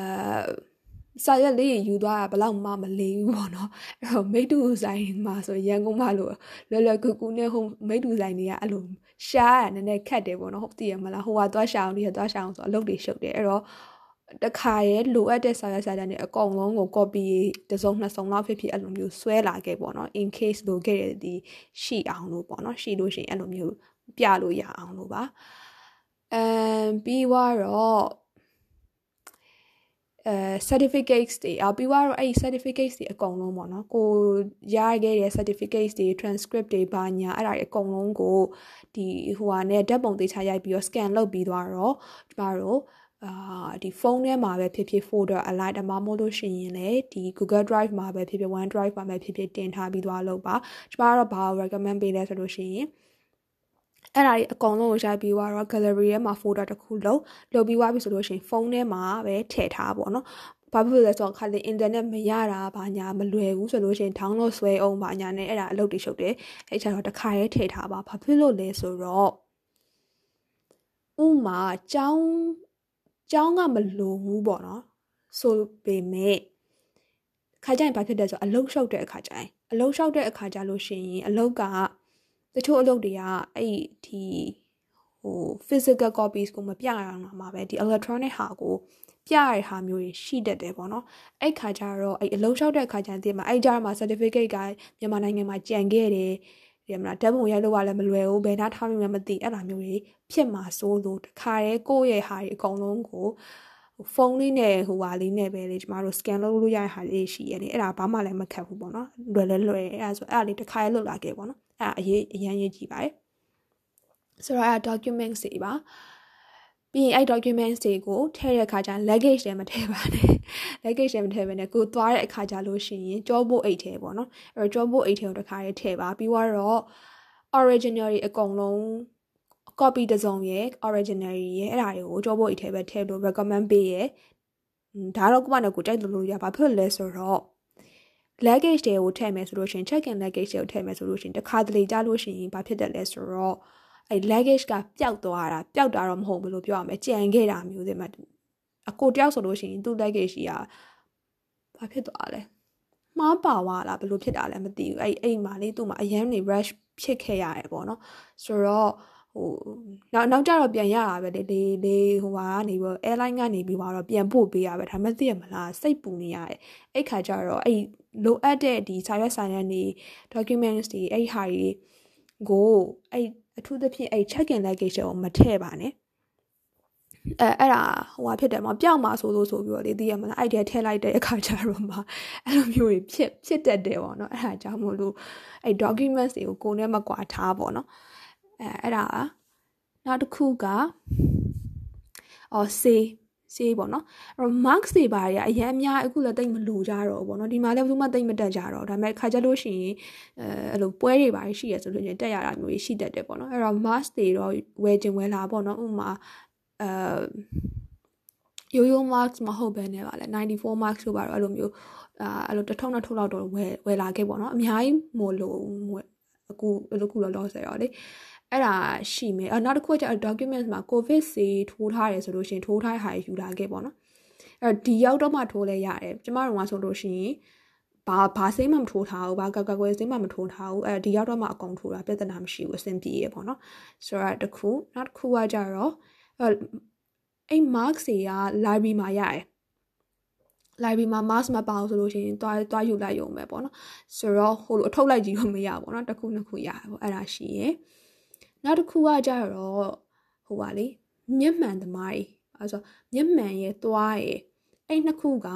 စာရွက်လေးယူသွားတာဘလောက်မှမလေးဘူးပေါ့နော်အဲ့တော့မိတူဆိုင်မှာဆိုရန်ကုန်မှာလို့လွယ်လွယ်ကူကူနဲ့ဟိုမိတူဆိုင်တွေကအဲ့လို ရှားရနည်းနည်းခက်တယ်ပေါ့နော်ဟုတ်တည်ရမလားဟိုကသွားရှာအောင်ဒီကသွားရှာအောင်ဆိုအလုပ်တွေရှုပ်တယ်အဲ့တော့တခါရဲလိုအပ်တဲ့စာရွက်စာတမ်းတွေအကုန်လုံးကို copy တစ်စုံနှစ်စုံလောက်ဖြစ်ဖြစ်အဲ့လိုမျိုးဆွဲလာခဲ့ပေါ့နော် in case လိုခဲ့တဲ့ဒီရှိအောင်လို့ပေါ့နော်ရှိလို့ရှိရင်အဲ့လိုမျိုးပြလို့ရအောင်လို့ပါအမ်ပြီးတော့ အဲ certificates တွေအပြီးတော့အဲ့ certificates တွေအကုန်လုံးပေါ့နော်ကိုရခဲ့တဲ့ certificates တွေ transcript တွေဘာညာအဲ့ဒါတွေအကုန်လုံးကိုဒီဟိုဟာနဲ့ဓာတ်ပုံသေချာရိုက်ပြီးတော့ scan လုပ်ပြီးသွားတော့ကျမတို့အာဒီဖုန်းထဲမှာပဲဖြစ်ဖြစ် folder alike အမမို့လို့ရှိရင်လည်းဒီ Google Drive မှာပဲဖြစ်ဖြစ် OneDrive မှာပဲဖြစ်ဖြစ်တင်ထားပြီးသွားလို့ပါကျမကတော့ဘာ recommend ပေးလဲဆိုလို့ရှိရင် အဲ့ဒါကြီးအကုန်လုံးကိုရိုက်ပြီးတော့ gallery ထဲမှာ folder တစ်ခုလုံးလုပ်ပြီးွားပြီဆိုလို့ရှိရင်ဖုန်းထဲမှာပဲထည့်ထားပါတော့ဘာဖြစ်လို့လဲဆိုတော့ခါလေ internet မရတာဘာညာမလွယ်ဘူးဆိုလို့ရှိရင် download ဆွဲအောင်ဘာညာနဲ့အဲ့ဒါအလုပ်တွေရှုပ်တယ်အဲ့ချာတော့တစ်ခါရဲထည့်ထားပါဘာဖြစ်လို့လဲဆိုတော့ဥမာကျောင်းကျောင်းကမလိုဘူးပေါ့နော်ဆိုပေမဲ့ခါကျရင်ဘာဖြစ်လဲဆိုတော့အလုတ်လျှောက်တဲ့အခါကျရင်အလုတ်လျှောက်တဲ့အခါကျလို့ရှိရင်အလုတ်က တချို့အလုပ်တွေကအဲ့ဒီဟို physical copies ကိုမပြရအောင်မှာပဲဒီ electronic ဟာကိုပြရတဲ့ဟာမျိုးတွေရှိတတ်တယ်ပေါ့နော်အဲ့ခါကျတော့အဲ့အလုံးလျှောက်တဲ့ခါကျရင်ဒီမှာအဲ့ကြားမှာ certificate ကမြန်မာနိုင်ငံမှာကြံခဲ့တယ်ဒီမှာဓာတ်ပုံရိုက်လို့ကလည်းမလွယ်ဘူးဘယ်နှထားလို့လည်းမသိအဲ့လိုမျိုးတွေဖြစ်မှာစိုးလို့တခါတည်းကိုယ့်ရဲ့ဟာတွေအကုန်လုံးကိုဖုန်းလေးနဲ့ဟိုဟာလေးနဲ့ပဲလေကျမတို့ scan လုပ်လို့ရတဲ့ဟာလေးရှိရတယ်အဲ့ဒါဘာမှလည်းမခက်ဘူးပေါ့နော်လွယ်လဲလွယ်အဲ့ဒါဆိုအဲ့ဒါလေးတစ်ခါလေးလွတ်လာခဲ့ပေါ့နော် အဲ့ဒါအရေးအရန်ရေးကြည့်ပါတယ်ဆိုတော့အဲ documents တွေပါပြီးရင်အဲ့ documents တွေကိုထည့်တဲ့အခါကျ luggage တွေမထည့်ပါနဲ့ luggage တွေမထည့်ဘဲနဲ့ကိုသွားတဲ့အခါကျလို့ရှိရင်ကြောပို့အိတ်ထဲပေါ့နော်အဲ့တော့ကြောပို့အိတ်ထဲကိုတစ်ခါလေးထည့်ပါပြီးတော့ original တွေအကုန်လုံး copy တစ်စုံရဲ့ original ရဲ့အဲ့ဒါတွေကိုကြောပို့အိတ်ထဲပဲထည့်လို့ recommend ပေးရဲ့ဒါတော့ကိုမနဲ့ကိုကြိုက်လို့လို့ရပါဖြစ်လဲဆိုတော့ luggage တွေကိုထည့်မယ်ဆိုလို့ရှိရင် check in luggage တွေကိုထည့်မယ်ဆိုလို့ရှိရင်တခါတလေကြားလို့ရှိရင်ဘာဖြစ်တယ်လဲဆိုတော့အဲ luggage ကပျောက်သွားတာပျောက်တာတော့မဟုတ်ဘူးလို့ပြောရမယ်ကြံခဲ့တာမျိုးတွေမှာအကိုတယောက်ဆိုလို့ရှိရင်သူ့ luggage ကြီးကဘာဖြစ်သွားလဲမှားပါသွားလားဘယ်လိုဖြစ်တာလဲမသိဘူးအဲ့အဲ့မှာလေသူ့မှာအရန်နေ rush ဖြစ်ခဲ့ရတယ်ပေါ့နော်ဆိုတော့ဟိုနောက်နောက်ကြတော့ပြန်ရတာပဲလေလေလေဟိုဟာကနေပြီး airline ကနေပြီးတော့ပြန်ပို့ပေးရပဲဒါမှသိရမလားစိတ်ပူနေရတယ်အဲ့ခါကျတော့အဲ့ လိုအပ်တဲ့ဒီစာရွက်စာတမ်းတွေ documents တွေအဲ့ဟာတွေကိုအဲ့အထူးသဖြင့်အဲ့ check in luggage ကိုမထည့်ပါနဲ့အဲအဲ့ဒါဟိုဟာဖြစ်တယ်မပြောက်မှာဆိုလို့ဆိုပြီးတော့လေသိရမလားအဲ့ဒီထည့်လိုက်တဲ့အခါကျတော့မှအဲ့လိုမျိုးတွေဖြစ်ဖြစ်တတ်တယ်ပေါ့နော်အဲ့ဒါကြောင့်မို့လို့အဲ့ documents တွေကိုကိုယ်နဲ့မကွာထားပေါ့နော်အဲအဲ့ဒါနောက်တစ်ခုကအော် say ဆေးပေါ့နော်အဲ့တော့ marks တွေပါရအရင်အများအခုလည်းတိတ်မလိုကြတော့ဘူးပေါ့နော်ဒီမှာလည်းဘယ်သူမှတိတ်မတက်ကြတော့ဒါပေမဲ့ခါကြလို့ရှိရင်အဲအဲ့လိုပွဲတွေပါရှိရဆိုလို့ရင်တက်ရတာမျိုးရှိတတ်တယ်ပေါ့နော်အဲ့တော့ marks တွေတော့ဝယ်ခြင်းဝယ်လာပေါ့နော်ဥပမာအဲရိုးရိုး marks မဟုတ်ဘဲနဲ့ပါလေ94 marks လို့ပါတော့အဲ့လိုမျိုးအာအဲ့လိုတစ်ထုံနှစ်ထုံလောက်တော့ဝယ်ဝယ်လာခဲ့ပေါ့နော်အများကြီးမို့လို့အခုအခုလောလောဆယ်ရောလေ အဲ့ဒါရှိမယ်အနောက်တစ်ခုကကျ document မှာ covid ဆေးထိုးထားတယ်ဆိုလို့ရှိရင်ထိုးထားတဲ့ဟာယူလာခဲ့ပေါ့နော်အဲ့ဒီရောက်တော့မှထိုးလဲရတယ်ကျမတို့ကဆိုလို့ရှိရင်ဘာဘာစိမ့်မှမထိုးထားဘူးဘာကကကွယ်စိမ့်မှမထိုးထားဘူးအဲဒီရောက်တော့မှအကုန်ထိုးတာပြဿနာမရှိဘူးအဆင်ပြေရပေါ့နော်ဆိုတော့တခုနောက်တစ်ခုကကြတော့အဲ့ mark တွေက library မှာရတယ် library မှာ mask မပါအောင်ဆိုလို့ရှိရင်တွားတွားယူလိုက်ရုံပဲပေါ့နော်ဆိုတော့ဟိုလိုအထုတ်လိုက်ကြည့်လို့မရဘူးပေါ့နော်တစ်ခုနှစ်ခုရတယ်ပေါ့အဲ့ဒါရှိရယ် နောက်တစ်ခုကကြတော့ဟိုပါလေမျက်မှန်သမားကြီးအဲဆိုမျက်မှန်ရဲ့သွားရဲ့အဲ့နှစ်ခုက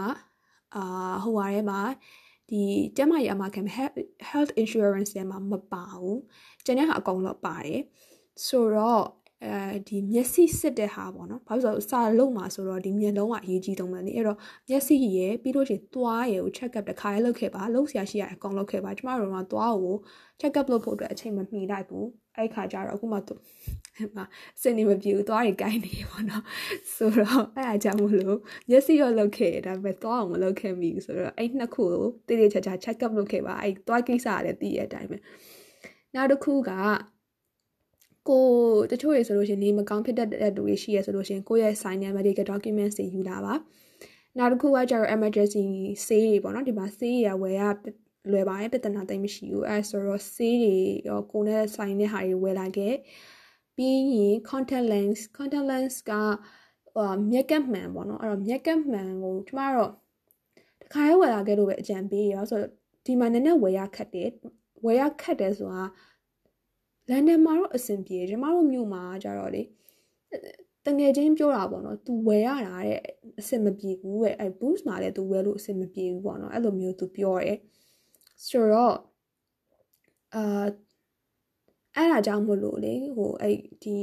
အာဟိုပါထဲမှာဒီကျမရဲ့အမခံ health insurance ထဲမှာမပါဘူးကျန်တဲ့ဟာအကုန်လုံးပါတယ်ဆိုတော့အဲဒီမျက်စိစစ်တဲ့ဟာပေါ့နော်ဘာလို့ဆိုစာလုံးမှာဆိုတော့ဒီမျက်လုံးကအရေးကြီးဆုံးပဲလေအဲ့တော့မျက်စိရယ်ပြီးလို့ရှိရင်သွားရယ်ကို check up တစ်ခါလုပ်ခဲ့ပါလုပ်ဆရာရှိရအကောင်လုပ်ခဲ့ပါကျမတို့ကသွားကို check up လုပ်ဖို့အတွက်အချိန်မမီလိုက်ဘူး အဲ့ခါကျတော့အခုမှသူဟာစင်နေမပြေဘူးသွားရီကိုင်းနေပေါ့နော်ဆိုတော့အဲ့အကြောင်းမလို့မျက်စိရောလုပ်ခဲ့ဒါပေမဲ့သွားအောင်မလုပ်ခဲ့မိဘူးဆိုတော့အဲ့နှစ်ခုကိုတိတိကျကျ check up လုပ်ခဲ့ပါအဲ့သွားကိစ္စကလည်းသိရတဲ့အတိုင်းပဲနောက်တစ်ခုကကိုတချို့ရေဆိုလို့ရှိရင်နေမကောင်းဖြစ်တတ်တဲ့လူတွေရှိရဆိုလို့ရှိရင်ကိုယ့်ရဲ့ sign နဲ့ medical documents တွေယူလာပါနောက်တစ်ခုကကျတော့ emergency ဆေးတွေပေါ့နော်ဒီမှာဆေးရဝယ်ရ လွယ်ပါတယ်ပြဿနာတိတ်မရှိဘူးအဲဆိုတော့ဆေးတွေရောကိုယ်နဲ့ဆိုင်တဲ့ဟာတွေဝယ်လာခဲ့ပြီးရင် contact lens contact lens ကဟိုမျက်ကပ်မှန်ပေါ့နော်အဲ့တော့မျက်ကပ်မှန်ကိုကျမတို့တခါရဲဝယ်လာခဲ့လို့ပဲအကြံပေးရောဆိုတော့ဒီမှာနည်းနည်းဝယ်ရခက်တယ်ဝယ်ရခက်တယ်ဆိုတာလန်ဒန်မှာတော့အဆင်ပြေကျမတို့မြို့မှာကြတော့လေတငယ်ချင်းပြောတာပေါ့နော်။ तू ဝယ်ရတာတဲ့အဆင်မပြေဘူးပဲ။အဲ boost မှာလည်း तू ဝယ်လို့အဆင်မပြေဘူးပေါ့နော်။အဲ့လိုမျိုး तू ပြောတယ်။ ဆိုတော့အာအဲ့ဒါကြောင့်မို့လို့လေဟိုအဲ့ဒီ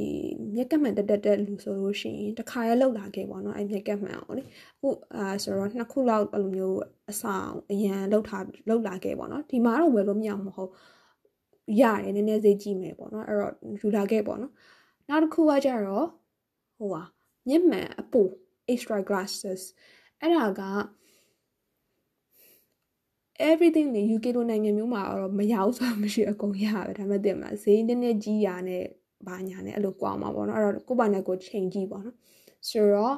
မြက်ကမှန်တက်တက်တဲ့လူဆိုလို့ရှိရင်တခါရဲလောက်လာခဲ့ပေါ့နော်အဲ့မြက်ကမှန်အောင်လေအခုအာဆိုတော့နှစ်ခုလောက်အဲ့လိုမျိုးအဆောင်အရန်လောက်ထားလောက်လာခဲ့ပေါ့နော်ဒီမှာတော့ဝယ်လို့မရမဟုတ်ရတယ်နည်းနည်းသေးကြည့်မယ်ပေါ့နော်အဲ့တော့ယူလာခဲ့ပေါ့နော်နောက်တစ်ခုကကြတော့ဟိုဟာမျက်မှန်အပူ extra glasses အဲ့ဒါက everything နေ UK လိုနိုင်ငံမျိုးမှာတော့မရဘူးဆိုတာမရှိအကုန်ရပဲဒါမှမသိမှာဈေးနည်းနည်းကြီးရနဲ့ဘာညာနဲ့အဲ့လိုကွာမှာပေါ့နော်အဲ့တော့ကိုယ့်ဘာနဲ့ကိုချိန်ကြည့်ပေါ့နော်ဆိုတော့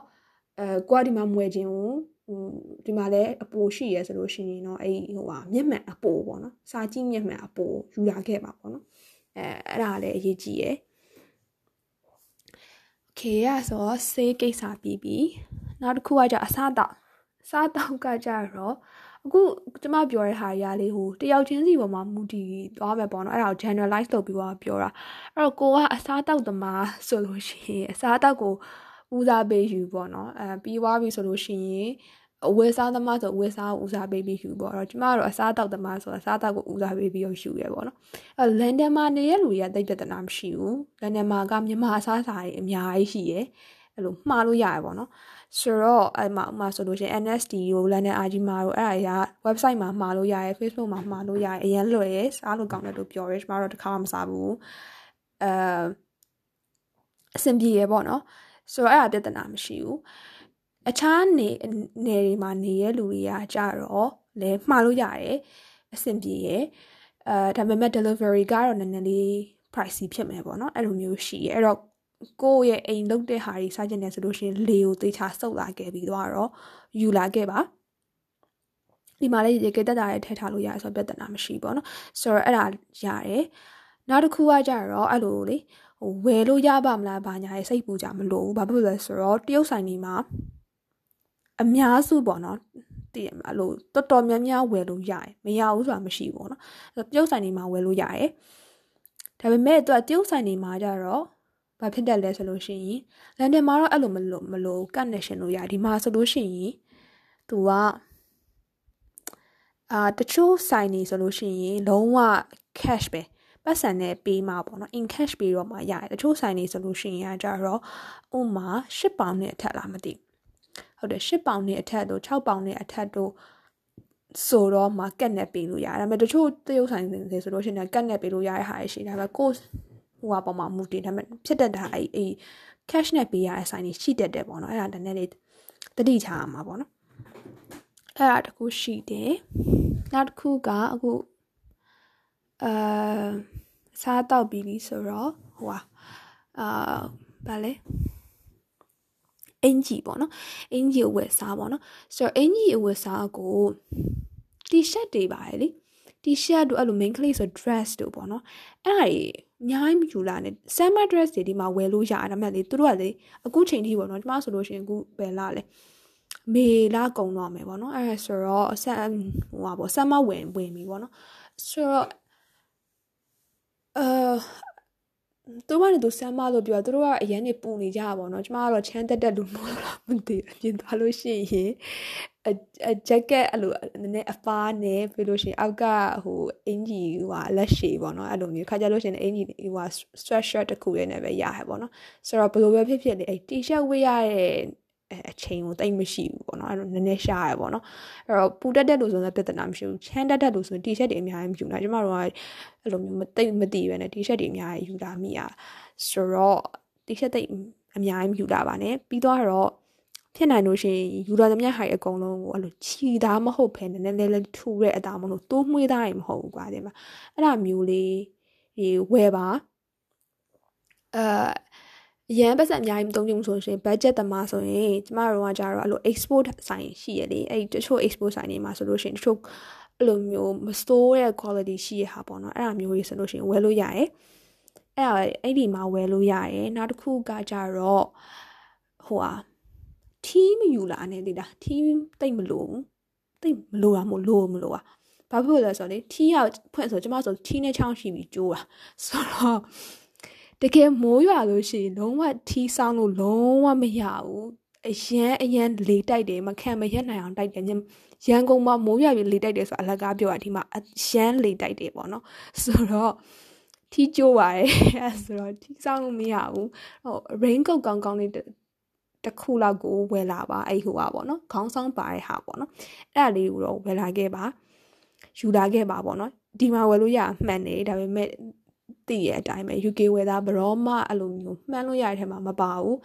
အဲကိုကဒီမှာမွေခြင်းကိုဟိုဒီမှာလည်းအပိုရှိရဲဆိုလို့ရှိရင်တော့အဲ့ဟိုဟာမျက်မှန်အပိုပေါ့နော်စာကြည့်မျက်မှန်အပိုယူလာခဲ့ပါပေါ့နော်အဲအဲ့ဒါလည်းအရေးကြီးရယ် okay อ่ะဆိုတော့ဆေးကိစ္စပြီးပြီနောက်တစ်ခုကကြအစားတောက်စားတောက်ကကြတော့ အခုကျမပြောတဲ့ဟာကြီးကလေဟိုတယောက်ချင်းစီပေါ်မှာမူတည်သွားမယ်ပေါ့နော်အဲ့ဒါကို generalize လုပ်ပြီးတော့ပြောတာအဲ့တော့ကိုကအစားတောက်သမားဆိုလို့ရှိရင်အစားတောက်ကိုဦးစားပေးယူပေါ့နော်အဲပြီးသွားပြီဆိုလို့ရှိရင်အဝယ်စားသမားဆိုဝယ်စားကိုဦးစားပေးပြီးယူပေါ့အဲ့တော့ကျမတို့အစားတောက်သမားဆိုအစားတောက်ကိုဦးစားပေးပြီးယူရဲပေါ့နော်အဲ့လန်ဒန်မှာနေတဲ့လူတွေကတိတ်ပြဿနာမရှိဘူးလန်ဒန်မှာကမြန်မာအစားအစာတွေအများကြီးရှိရဲ အဲ့လိုမှားလို့ရတယ်ပေါ့နော်ဆိုတော့အဲ့မှာဥမာဆိုလို့ရှိရင် NSD ကို London RG မှာတော့အဲ့ဒါတွေက website မှာမှာလို့ရတယ် Facebook မှာမှာလို့ရတယ်အရင်လွယ်ရစားလို့ကောင်းတယ်လို့ပြောရဲကျမတို့တစ်ခါမှမစားဘူးအဲအဆင်ပြေရပေါ့နော်ဆိုတော့အဲ့ဒါပြဿနာမရှိဘူးအခြားနေနေတွေမှာနေရလူတွေကကြတော့လဲမှားလို့ရတယ်အဆင်ပြေရအဲဒါပေမဲ့ delivery ကတော့နည်းနည်းလေး pricey ဖြစ်မယ်ပေါ့နော်အဲ့လိုမျိုးရှိရအဲ့တော့ ကိုယ့်ရဲ့အိမ်လုပ်တဲ့ဟာတွေစားကျင်နေဆိုလို့ရှိရင်လေကိုသေချာစုပ်လာခဲ့ပြီးတော့ယူလာခဲ့ပါဒီမှာလည်းရေကတက်တာတွေထည့်ထားလို့ရတယ်ဆိုတော့ပြဿနာမရှိဘူးပေါ့နော်ဆိုတော့အဲ့ဒါရတယ်နောက်တစ်ခုကကြတော့အဲ့လိုလေဟိုဝယ်လို့ရပါမလားဘာညာရဲ့စိတ်ပူကြမလို့ဘာဖြစ်လို့လဲဆိုတော့တရုတ်ဆိုင်တွေမှာအများစုပေါ့နော်တည်ရမလားလို့တော်တော်များများဝယ်လို့ရတယ်မရဘူးဆိုတာမရှိဘူးပေါ့နော်အဲ့တော့တရုတ်ဆိုင်တွေမှာဝယ်လို့ရတယ်ဒါပေမဲ့သူကတရုတ်ဆိုင်တွေမှာကြတော့ ဘာဖြစ်တယ်လဲဆိုလို့ရှိရင်လန်ဒန်မှာတော့အဲ့လိုမလို့မလို့ connection လို့ရဒီမှာဆိုလို့ရှိရင်သူကအာတချို့ဆိုင်နေဆိုလို့ရှိရင်လုံးဝ cash ပဲပတ်စံနဲ့ပေးမှာပေါ့နော် in cash ပေးတော့မှရတယ်တချို့ဆိုင်နေဆိုလို့ရှိရင်ကကြတော့ဥမာ10ပေါင်နဲ့အထက်လားမသိဟုတ်တယ်10ပေါင်နဲ့အထက်တို့6ပေါင်နဲ့အထက်တို့ဆိုတော့မှကတ်နဲ့ပေးလို့ရတယ်ဒါပေမဲ့တချို့တရုတ်ဆိုင်တွေဆိုလို့ရှိရင်ကတ်နဲ့ပေးလို့ရတဲ့ဟာရှိတယ်ဒါပေမဲ့ကို ဟိုဟာပေါ်မှာမူတည်ဒါပေမဲ့ဖြစ်တတ်တာအဲ့အဲ့ cash နဲ့ပေးရတဲ့ဆိုင်တွေရှိတတ်တယ်ပေါ့နော်အဲ့ဒါတနေ့လေးတတိချာမှာပေါ့နော်အဲ့ဒါတခုရှိတယ်နောက်တစ်ခုကအခုအာစားတော့ပြီးပြီဆိုတော့ဟိုဟာအာဗာလဲအင်ဂျီပေါ့နော်အင်ဂျီအဝယ်စားပေါ့နော်ဆိုတော့အင်ဂျီအဝယ်စားကို t-shirt တွေပါလေ t-shirt တို့အဲ့လို main clay ဆို dress တို့ပေါ့နော်အဲ့ဒါကြီး အများကြီးမယူလာနဲ့ summer dress တွေဒီမှာဝယ်လို့ရတယ်ဒါပေမဲ့လေသူတို့ကလေအခုချိန်ထိပေါ့နော်ဒီမှာဆိုလို့ရှိရင်အခုဘယ်လာလဲမေလာကုံတော့မယ်ပေါ့နော်အဲ့ဒါဆိုတော့ဆမ်ဟိုပါပေါ့ summer ဝင်ဝင်ပြီပေါ့နော်ဆိုတော့အာသူကလည်းသူဆမ်းမလို့ပြောသူတို့ကအရန်နေပူနေကြတာပေါ့နော်ကျမကတော့ချမ်းတက်တက်လူမို့လားမသိဘူးပြင်သွားလို့ရှိရင်အ ဂျက်ကက်အဲ့လိုနည်းနည်းအဖားနဲ့ပြီးလို့ရှိရင်အောက်ကဟိုအင်ဂျီဟိုလက်ရှည်ပေါ့နော်အဲ့လိုမျိုးခါကြလို့ရှိရင်အင်ဂျီဟို sweat shirt တခုလေးနဲ့ပဲရရပေါ့နော်ဆိုတော့ဘယ်လိုပဲဖြစ်ဖြစ်လေအဲ့ t-shirt ဝတ်ရတဲ့အချိန်ကိုတိတ်မရှိဘူးပေါ့နော်အဲ့တော့နည်းနည်းရှားရပေါ့နော်အဲ့တော့ပူတက်တဲ့လူဆိုရင်ပြဿနာမရှိဘူးချမ်းတက်တဲ့လူဆိုရင် t-shirt တွေအများကြီးမယူနိုင်ကျမတို့ကအဲ့လိုမျိုးမသိမသိပဲနဲ့ t-shirt တွေအများကြီးယူလာမိရဆိုတော့ t-shirt တိတ်အများကြီးမယူလာပါနဲ့ပြီးတော့တော့ ဖြစ်နိုင်လို့ရှိရင်ယူလာသမျှဟာအကုန်လုံးကိုအဲ့လိုခြီသားမဟုတ်ဖ ೇನೆ နည်းနည်းလေးထူတဲ့အသားမလို့တိုးမွေးသားရင်မဟုတ်ဘူးကွာဒီမှာအဲ့ဒါမျိုးလေးဒီဝယ်ပါအဲရန်ပတ်စံအများကြီးမသုံးကြဘူးဆိုရင် budget တမဆိုရင်ကျမတို့ကကြတော့အဲ့လို export ဆိုင်ရှိရလေအဲ့တချို့ export ဆိုင်တွေမှာဆိုလို့ရှိရင်တချို့အဲ့လိုမျိုးမ store ရဲ့ quality ရှိရဟာပေါ့နော်အဲ့ဒါမျိုးကြီးဆိုလို့ရှိရင်ဝယ်လို့ရတယ်အဲ့ဒါအဲ့ဒီမှာဝယ်လို့ရတယ်နောက်တစ်ခုကကြတော့ဟိုဟာ team ယူလာနေလေလား team တိတ်မလို့တိတ်မလို့တာမလို့မလို့อ่ะဘာဖြစ်လို့လဲဆိုတော့လေ team ကဖွင့်ဆိုကျမဆို team နဲ့ချောင်းရှိပြီးကျိုးတာဆိုတော့တကယ်မိုးရွာလို့ရှိရင်လုံးဝထီးဆောင်လို့လုံးဝမရဘူးအရန်အရန်လေတိုက်တယ်မခံမရက်နိုင်အောင်တိုက်တယ်ရန်ကုန်မှာမိုးရွာပြီးလေတိုက်တယ်ဆိုအလကားပြောတာဒီမှာအရန်လေတိုက်တယ်ပေါ့နော်ဆိုတော့ထီးကျိုးပါရဲ့အဲဆိုတော့ထီးဆောင်လို့မရဘူးဟို rain coat ကောင်းကောင်းလေး တစ်ခုလောက်ကိုဝယ်လာပါအဲ့ဟိုပါပေါ့နော်ခေါင်းဆောင်ပါတဲ့ဟာပေါ့နော်အဲ့ဒါလေးကိုတော့ဝယ်လာခဲ့ပါယူလာခဲ့ပါပေါ့နော်ဒီမှာဝယ်လို့ရမှန်တယ်ဒါပေမဲ့သိရတဲ့အတိုင်းပဲ UK weather ဘရောမှအဲ့လိုမျိုးမှန်းလို့ရတဲ့ထဲမှာမပါဘူး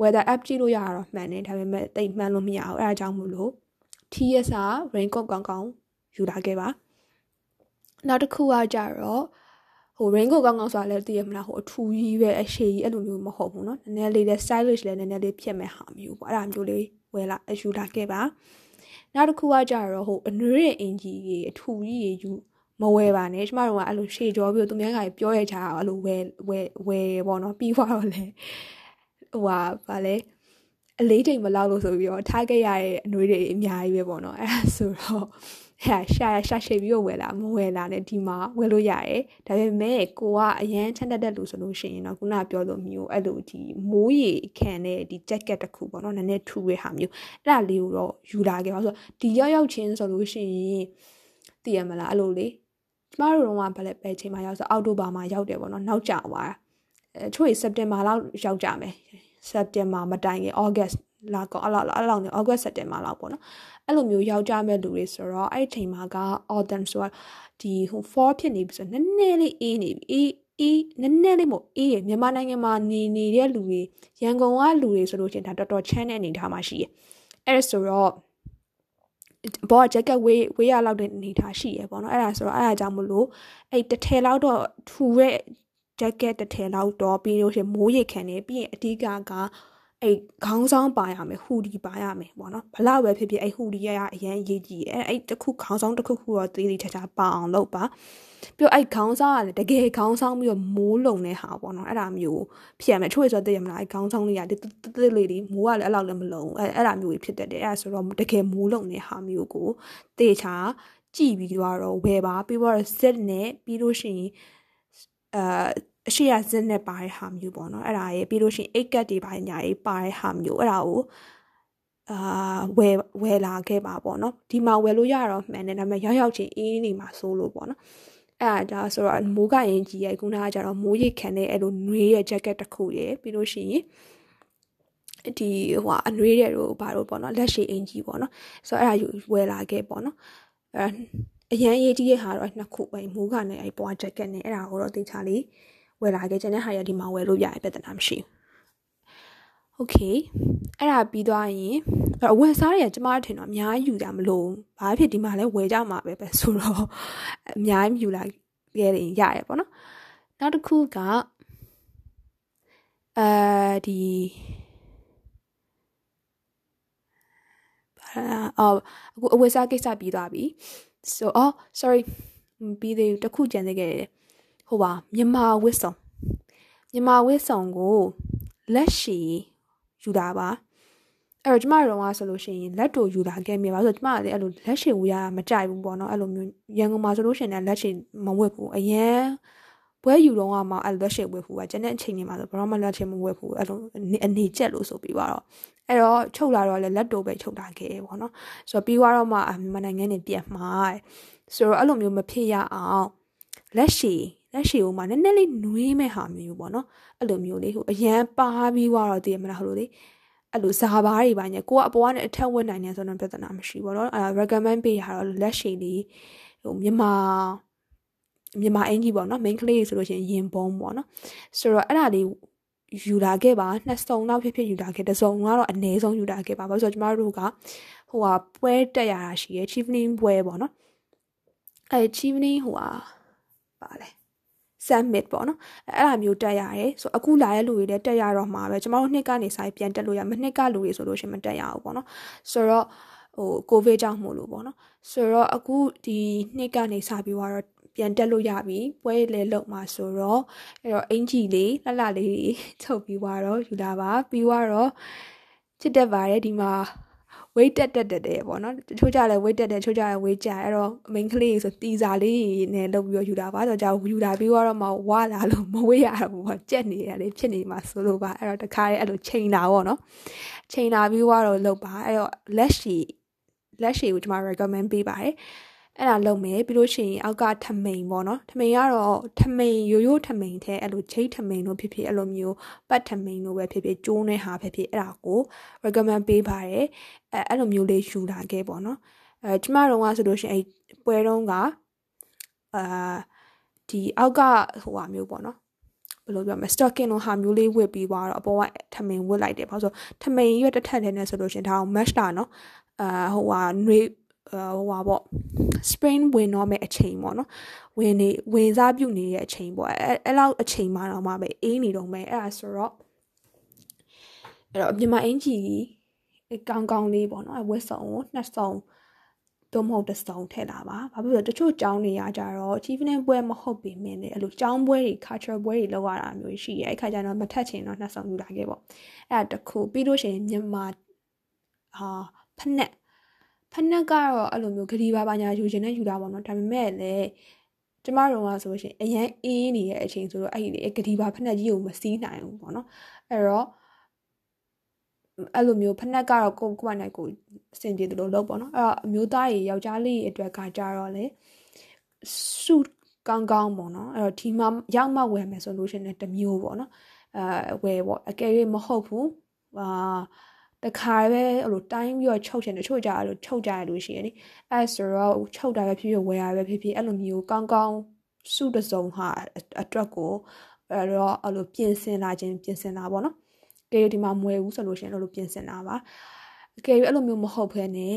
weather app ကြည့်လို့ရတာတော့မှန်တယ်ဒါပေမဲ့တိတ်မှန်းလို့မရဘူးအဲဒါကြောင့်မို့လို့ TSR raincoat ကောင်းကောင်းယူလာခဲ့ပါနောက်တစ်ခုကကြတော့ ဟို raincoat ကောင်းကောင်းဆိုတာလည်းသိရမလားဟိုအထူကြီးပဲအရှိကြီးအဲ့လိုမျိုးမဟုတ်ဘူးเนาะနည်းနည်းလေးလည်း stylish လည်းနည်းနည်းလေးဖြစ်မဲ့ဟာမျိုးပေါ့အဲ့ဒါမျိုးလေးဝယ်လာယူလာခဲ့ပါနောက်တစ်ခုကကြတော့ဟိုအနွေးရဲ့အင်ဂျီကြီးအထူကြီးကြီးယူမဝယ်ပါနဲ့ကျမတို့ကအဲ့လိုရှေ့ကြောပြီးသူများကပြောရချာအဲ့လိုဝယ်ဝယ်ဝယ်ပေါ့နော်ပြီးသွားတော့လေဟိုဟာဗာလဲအလေးချိန်မလောက်လို့ဆိုပြီးတော့ထားခဲ့ရတဲ့အနှွေးတွေအများကြီးပဲပေါ့နော်အဲ့ဒါဆိုတော့ အဲရှာရှာရှိပြီးတော့ဝယ်လာမဝယ်လာနဲ့ဒီမှာဝယ်လို့ရတယ်ဒါပေမဲ့ကိုကအရန်ချမ်းတတ်တဲ့လူဆိုလို့ရှိရင်တော့ခုနပြောလို့မျိုးအဲ့လိုဒီမိုးရေခံတဲ့ဒီ jacket တစ်ခုပေါ့နော်နည်းနည်းထူတဲ့ဟာမျိုးအဲ့ဒါလေးကိုတော့ယူလာခဲ့ပါဆိုဒီရောက်ရောက်ချင်းဆိုလို့ရှိရင်သိရမလားအဲ့လိုလေကျမတို့တော့ကဘယ်လဲပဲချိန်မှာရောက်ဆိုအောက်တိုဘာမှာရောက်တယ်ပေါ့နော်နောက်ကျသွားတာအဲချို့စက်တင်ဘာလောက်ရောက်ကြမယ်စက်တင်ဘာမတိုင်ခင်ဩဂတ်လာကောအဲ့လောက်အဲ့လောက်နေဩဂတ်စက်တင်ဘာလောက်ပေါ့နော် အဲ့လိုမျိုးယောက်ျားမဲ့လူတွေဆိုတော့အဲ့ဒီချိန်မှာက autumn ဆိုတော့ဒီဟို fall ဖြစ်နေပြီဆိုနည်းနည်းလေးအေးနေပြီအေးအေးနည်းနည်းလေးမို့အေးရမြန်မာနိုင်ငံမှာနေနေတဲ့လူတွေရန်ကုန်ကလူတွေဆိုလို့ချင်းဒါတော်တော်ချမ်းတဲ့အနေထားမှာရှိရအဲ့ဒါဆိုတော့ဘောဂျက်ကက်ဝေးဝေးရလောက်တဲ့အနေထားရှိရပေါ့နော်အဲ့ဒါဆိုတော့အဲ့ဒါကြောင့်မလို့အဲ့တစ်ထည်လောက်တော့ထူရဲ့ဂျက်ကက်တစ်ထည်လောက်တော့ပြီးလို့ရှိရင်မိုးရိတ်ခံနေပြီးရင်အဓိကက အဲ့ခေါင်းဆောင်ပါရမယ်ဟူဒီပါရမယ်ပေါ့နော်ဘလောက်ပဲဖြစ်ဖြစ်အဲ့ဟူဒီရရအရင်ရေးကြည့်အဲ့အဲ့တစ်ခုခေါင်းဆောင်တစ်ခုခုတော့သေးသေးချာချာပါအောင်လုပ်ပါပြီးတော့အဲ့ခေါင်းဆောင်ကလည်းတကယ်ခေါင်းဆောင်ပြီးတော့မိုးလုံတဲ့ဟာပေါ့နော်အဲ့ဒါမျိုးဖြစ်ရမယ်ချို့ဆိုသိရမလားအဲ့ခေါင်းဆောင်လေးကတိတိလေးလေးမိုးကလည်းအဲ့လောက်လည်းမလုံအဲ့အဲ့ဒါမျိုးကြီးဖြစ်တတ်တယ်အဲ့ဒါဆိုတော့တကယ်မိုးလုံတဲ့ဟာမျိုးကိုတေချာကြည့်ပြီးတော့ဝယ်ပါပြီးတော့ set နဲ့ပြီးလို့ရှိရင်အာ အရှိရဇက်နဲ့ပါတဲ့ဟာမျိုးပေါ့နော်အဲ့ဒါရေပြီးလို့ရှိရင်အိတ်ကတ်တွေပါညာရေးပါတဲ့ဟာမျိုးအဲ့ဒါကိုအာဝယ်ဝယ်လာခဲ့ပါပေါ့နော်ဒီမှာဝယ်လို့ရတော့မှန်တယ်ဒါပေမဲ့ရောက်ရောက်ချင်းအေးနေမှာစိုးလို့ပေါ့နော်အဲ့ဒါဒါဆိုတော့မိုးကရင်ကြီးရဲ့ခုနကကြတော့မိုးရိတ်ခံတဲ့အဲ့လိုနှွေးရဲ့ jacket တစ်ခုရယ်ပြီးလို့ရှိရင်ဒီဟိုအနှွေးတဲ့တို့ဘာလို့ပေါ့နော်လက်ရှိအင်ကြီးပေါ့နော်ဆိုတော့အဲ့ဒါယူဝယ်လာခဲ့ပေါ့နော်အဲ့အရန်ရေးကြီးရဲ့ဟာတော့နှစ်ခုပဲမိုးကနဲ့အဲ့ပွား jacket နဲ့အဲ့ဒါကိုတော့တေချာလေး ဝယ်လာခဲ့ခြင်းတဲ့ဟာရဒီမှာဝယ်လို့ရရဲ့ပြဿနာမရှိဘူးโอเคအဲ့ဒါပြီးသွားရင်အဝယ်စားတွေကကျမတို့ထင်တော့အများကြီးယူတာမလို့ဘာဖြစ်ဒီမှာလဲဝယ်ကြမှာပဲပဲဆိုတော့အများကြီးယူလာခဲ့ရင်ရရပေါ့နော်နောက်တစ်ခုကအဲဒီအော်အခုအဝယ်စားကိစ္စပြီးသွားပြီ so oh sorry ပြီးသေးတခုကြံသေးခဲ့တယ် ဟိုပါမြန်မာဝစ်စုံမြန်မာဝစ်စုံကိုလက်ရှိယူတာပါအဲ့တော့ကျမတို့ကဆိုလို့ရှိရင်လက်တို့ယူလာခဲ့မြေပါဆိုတော့ကျမကလည်းအဲ့လိုလက်ရှိဝေးရမကြိုက်ဘူးပေါ့နော်အဲ့လိုမျိုးရန်ကုန်မှာဆိုလို့ရှိရင်လည်းလက်ရှိမဝတ်ဘူးအရင်ပွဲယူတော့ကမှအဲ့လိုလက်ရှိဝတ်ဘူးကကျန်တဲ့အချိန်တွေမှာဆိုဘယ်တော့မှလက်ရှိမဝတ်ဘူးအဲ့လိုအနေကျက်လို့ဆိုပြီးတော့အဲ့တော့ချုပ်လာတော့လည်းလက်တို့ပဲချုပ်လာခဲ့ပေါ့နော်ဆိုတော့ပြီးတော့မှမြန်မာနိုင်ငံနေပြန်မှာဆိုတော့အဲ့လိုမျိုးမဖြစ်ရအောင်လက်ရှိ လက်ရှိဟိုမှာနည်းနည်းလေးနွေးမဲ့ဟာမျိုးပေါ့နော်အဲ့လိုမျိုးလေးဟိုအရန်ပါပြီးတော့တည်ရမလားဟိုလိုလေးအဲ့လိုဇာဘာတွေပါညကိုကအပေါ်ကနေအထက်ဝင်နိုင်နေဆိုတော့ပြဿနာမရှိဘူးတော့အဲ recommend ပေးရတော့လက်ရှိလေးဟိုမြန်မာမြန်မာအင်ကြီးပေါ့နော် main ကလေးဆိုလို့ရှိရင်ရင်ပုံးပေါ့နော်ဆိုတော့အဲ့ဒါလေးယူလာခဲ့ပါနှစ်စုံလောက်ဖြစ်ဖြစ်ယူလာခဲ့တစ်စုံကတော့အနည်းဆုံးယူလာခဲ့ပါဘာလို့ဆိုတော့ကျမတို့ကဟိုဟာပွဲတက်ရတာရှိရယ် chiefning ပွဲပေါ့နော်အဲ chiefning ဟိုဟာပါလဲ summit ပေါ့နော်အဲ့အဲ့လိုမျိုးတက်ရတယ်ဆိုအခုလာတဲ့လူတွေလည်းတက်ရတော့မှာပဲကျမတို့နှစ်ကနေစာပြန်တက်လို့ရမနှစ်ကလူတွေဆိုလို့ရှိရင်မတက်ရဘူးပေါ့နော်ဆိုတော့ဟိုကိုဗစ်ကြောင့်မို့လို့ပေါ့နော်ဆိုတော့အခုဒီနှစ်ကနေစပြီးတော့ပြန်တက်လို့ရပြီပွဲလေလုံမှာဆိုတော့အဲ့တော့အင်ဂျီလေးလှလှလေးချုပ်ပြီးတော့ယူလာပါပြီးတော့ချစ်တက်ပါတယ်ဒီမှာ weight တက်တက်တက်တယ်ပေါ့နော်တချို့ကြလည်း weight တက်တယ်တချို့ကြလည်း weight ကျအဲ့တော့ main ကလေးဆိုတီစာလေးနဲ့လုပ်ပြီးတော့ယူတာပါဆိုတော့ကြောက်ယူတာပြီးတော့မှဝါလာလို့မဝေးရဘူးပေါ့ကြက်နေရလေဖြစ်နေမှာဆိုလို့ပါအဲ့တော့တခါလေးအဲ့လိုချိန်တာပေါ့နော်ချိန်တာပြီးတော့လုပ်ပါအဲ့တော့လက်ရှိလက်ရှိကိုကျွန်မ recommend ပေးပါတယ် အဲ့ဒါလုပ်မယ်ပြီးလို့ရှိရင်အောက်ကထမိန်ပေါ့နော်ထမိန်ကတော့ထမိန်ရိုးရိုးထမိန်တဲ့အဲ့လိုချိတ်ထမိန်လို့ဖြစ်ဖြစ်အဲ့လိုမျိုးပတ်ထမိန်လို့ပဲဖြစ်ဖြစ်ကျိုးနေဟာဖြစ်ဖြစ်အဲ့ဒါကို recommend ပေးပါတယ်အဲအဲ့လိုမျိုးလေးယူလာခဲ့ပေါ့နော်အဲကျမတို့ကဆိုလို့ရှိရင်အဲ့ပွဲတုံးကအာဒီအောက်ကဟိုဟာမျိုးပေါ့နော်ဘယ်လိုပြောမလဲ stocking လိုဟာမျိုးလေးဝစ်ပြီးသွားတော့အပေါ်ကထမိန်ဝစ်လိုက်တယ်ဘာလို့ဆိုထမိန်ရွက်တစ်ထက်ထဲနဲ့ဆိုလို့ရှင်ဒါအောင် match တာနော်အာဟိုဟာနှွေး ဟိုဟာပေါ့ spring ဝင်တော့မဲ့အချိန်ပေါ့နော်ဝင်နေဝင်စားပြုတ်နေတဲ့အချိန်ပေါ့အဲအဲ့လောက်အချိန်မှတော့မှပဲအေးနေတော့မယ်အဲ့ဒါဆိုတော့အဲ့တော့မြန်မာအင်ဂျီကောင်းကောင်းလေးပေါ့နော်ဝက်စုံကိုနှစ်စုံတော့မဟုတ်တစ်စုံထည့်လာပါဘာဖြစ်လို့တချို့ကျောင်းတွေရကြတော့ achievement ပွဲမဟုတ်ပေမဲ့လည်းအဲ့လိုကျောင်းပွဲတွေ culture ပွဲတွေလောက်ရတာမျိုးရှိရဲအဲ့ခါကျတော့မထက်ချင်တော့နှစ်စုံယူလာခဲ့ပေါ့အဲ့ဒါတခုပြီးလို့ရှိရင်မြန်မာဟာဖက်နဲ့ ဖနက်ကတော့အဲ့လိုမျိုးဂရီပါပါညာယူခြင်းနဲ့ယူတာပေါ့နော်ဒါပေမဲ့လည်းကျမတို့ကဆိုလို့ရှိရင်အရန်အေးနေတဲ့အချိန်ဆိုတော့အဲ့ဒီဂရီပါဖက်နက်ကြီးကိုမစီးနိုင်ဘူးပေါ့နော်အဲ့တော့အဲ့လိုမျိုးဖက်နက်ကတော့ကိုကိုယ်နိုင်ကိုအဆင်ပြေတယ်လို့လုပ်ပေါ့နော်အဲ့တော့အမျိုးသားကြီးယောက်ျားလေးအတွက်ကကြတော့လေစုကောင်းကောင်းပေါ့နော်အဲ့တော့ဒီမှာရောက်မှဝယ်မယ်ဆိုလို့ရှိရင်တမျိုးပေါ့နော်အဲဝယ်ပေါ့အကယ်၍မဟုတ်ဘူးအာ တခါပဲအဲ့လိုတိုင်းပြီးတော့ချုပ်ချင်တယ်ချုပ်ကြအဲ့လိုချုပ်ကြရလို့ရှိရင်လေအဲဆိုတော့ချုပ်တာပဲဖြစ်ဖြစ်ဝယ်ရပဲဖြစ်ဖြစ်အဲ့လိုမျိုးကောင်းကောင်းစုတစုံဟာအတွက်ကိုအဲ့တော့အဲ့လိုပြင်ဆင်လာခြင်းပြင်ဆင်လာပေါ့နော်ကဲဒီမှာမွယ်ဘူးဆိုလို့ရှိရင်အဲ့လိုပြင်ဆင်လာပါကဲအဲ့လိုမျိုးမဟုတ်ဘဲနဲ့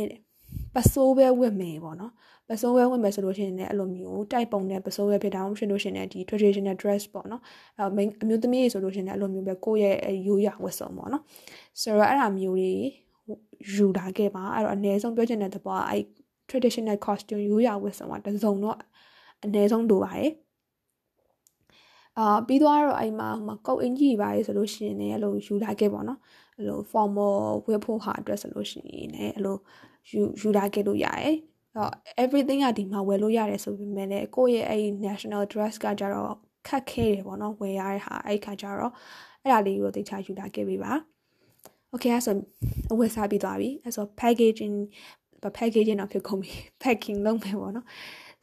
ပစိုးပဲဝတ်မယ်ပေါ့နော် ပစိုးဝဲဝင်မယ်ဆိုလို့ရှိရင်လည်းအဲ့လိုမျိုးတိုက်ပုံနဲ့ပစိုးဝဲဖြစ်တာမှဖြစ်လို့ရှိရင်လည်းဒီ traditional dress ပေါ့နော်အဲ main အမျိုးသမီးတွေဆိုလို့ရှိရင်လည်းအဲ့လိုမျိုးပဲကိုယ့်ရဲ့ရိုးရာဝတ်စုံပေါ့နော်ဆိုတော့အဲ့ဒါမျိုးတွေယူလာခဲ့ပါအဲ့တော့အနည်းဆုံးပြောချင်တဲ့သဘောကအဲ့ traditional costume ရိုးရာဝတ်စုံကတစ်စုံတော့အနည်းဆုံးလိုပါတယ်အာပြီးတော့အဲ့မှာဟိုမှာကုတ်အင်ကြီးပါလေဆိုလို့ရှိရင်လည်းအဲ့လိုယူလာခဲ့ပေါ့နော်အဲ့လို formal ဝတ်ဖို့ဟာအတွက်ဆိုလို့ရှိရင်လည်းအဲ့လိုယူယူလာခဲ့လို့ရတယ် တော့ everything ကဒီမှာဝယ်လို့ရတယ်ဆိုပေမဲ့လည်းကိုယ့်ရဲ့အဲ့ national dress ကကြတော့ခက်ခဲတယ်ပေါ့နော်ဝယ်ရတဲ့ဟာအဲ့ခါကြတော့အဲ့ဒါလေးကိုသိချာယူလာခဲ့ပေးပါ okay အဲ့ဆိုအဝယ်စားပြီးသွားပြီအဲ့ဆို packaging packaging တော့ဖြစ်ကုန်ပြီ packing လုပ်မယ်ပေါ့နော်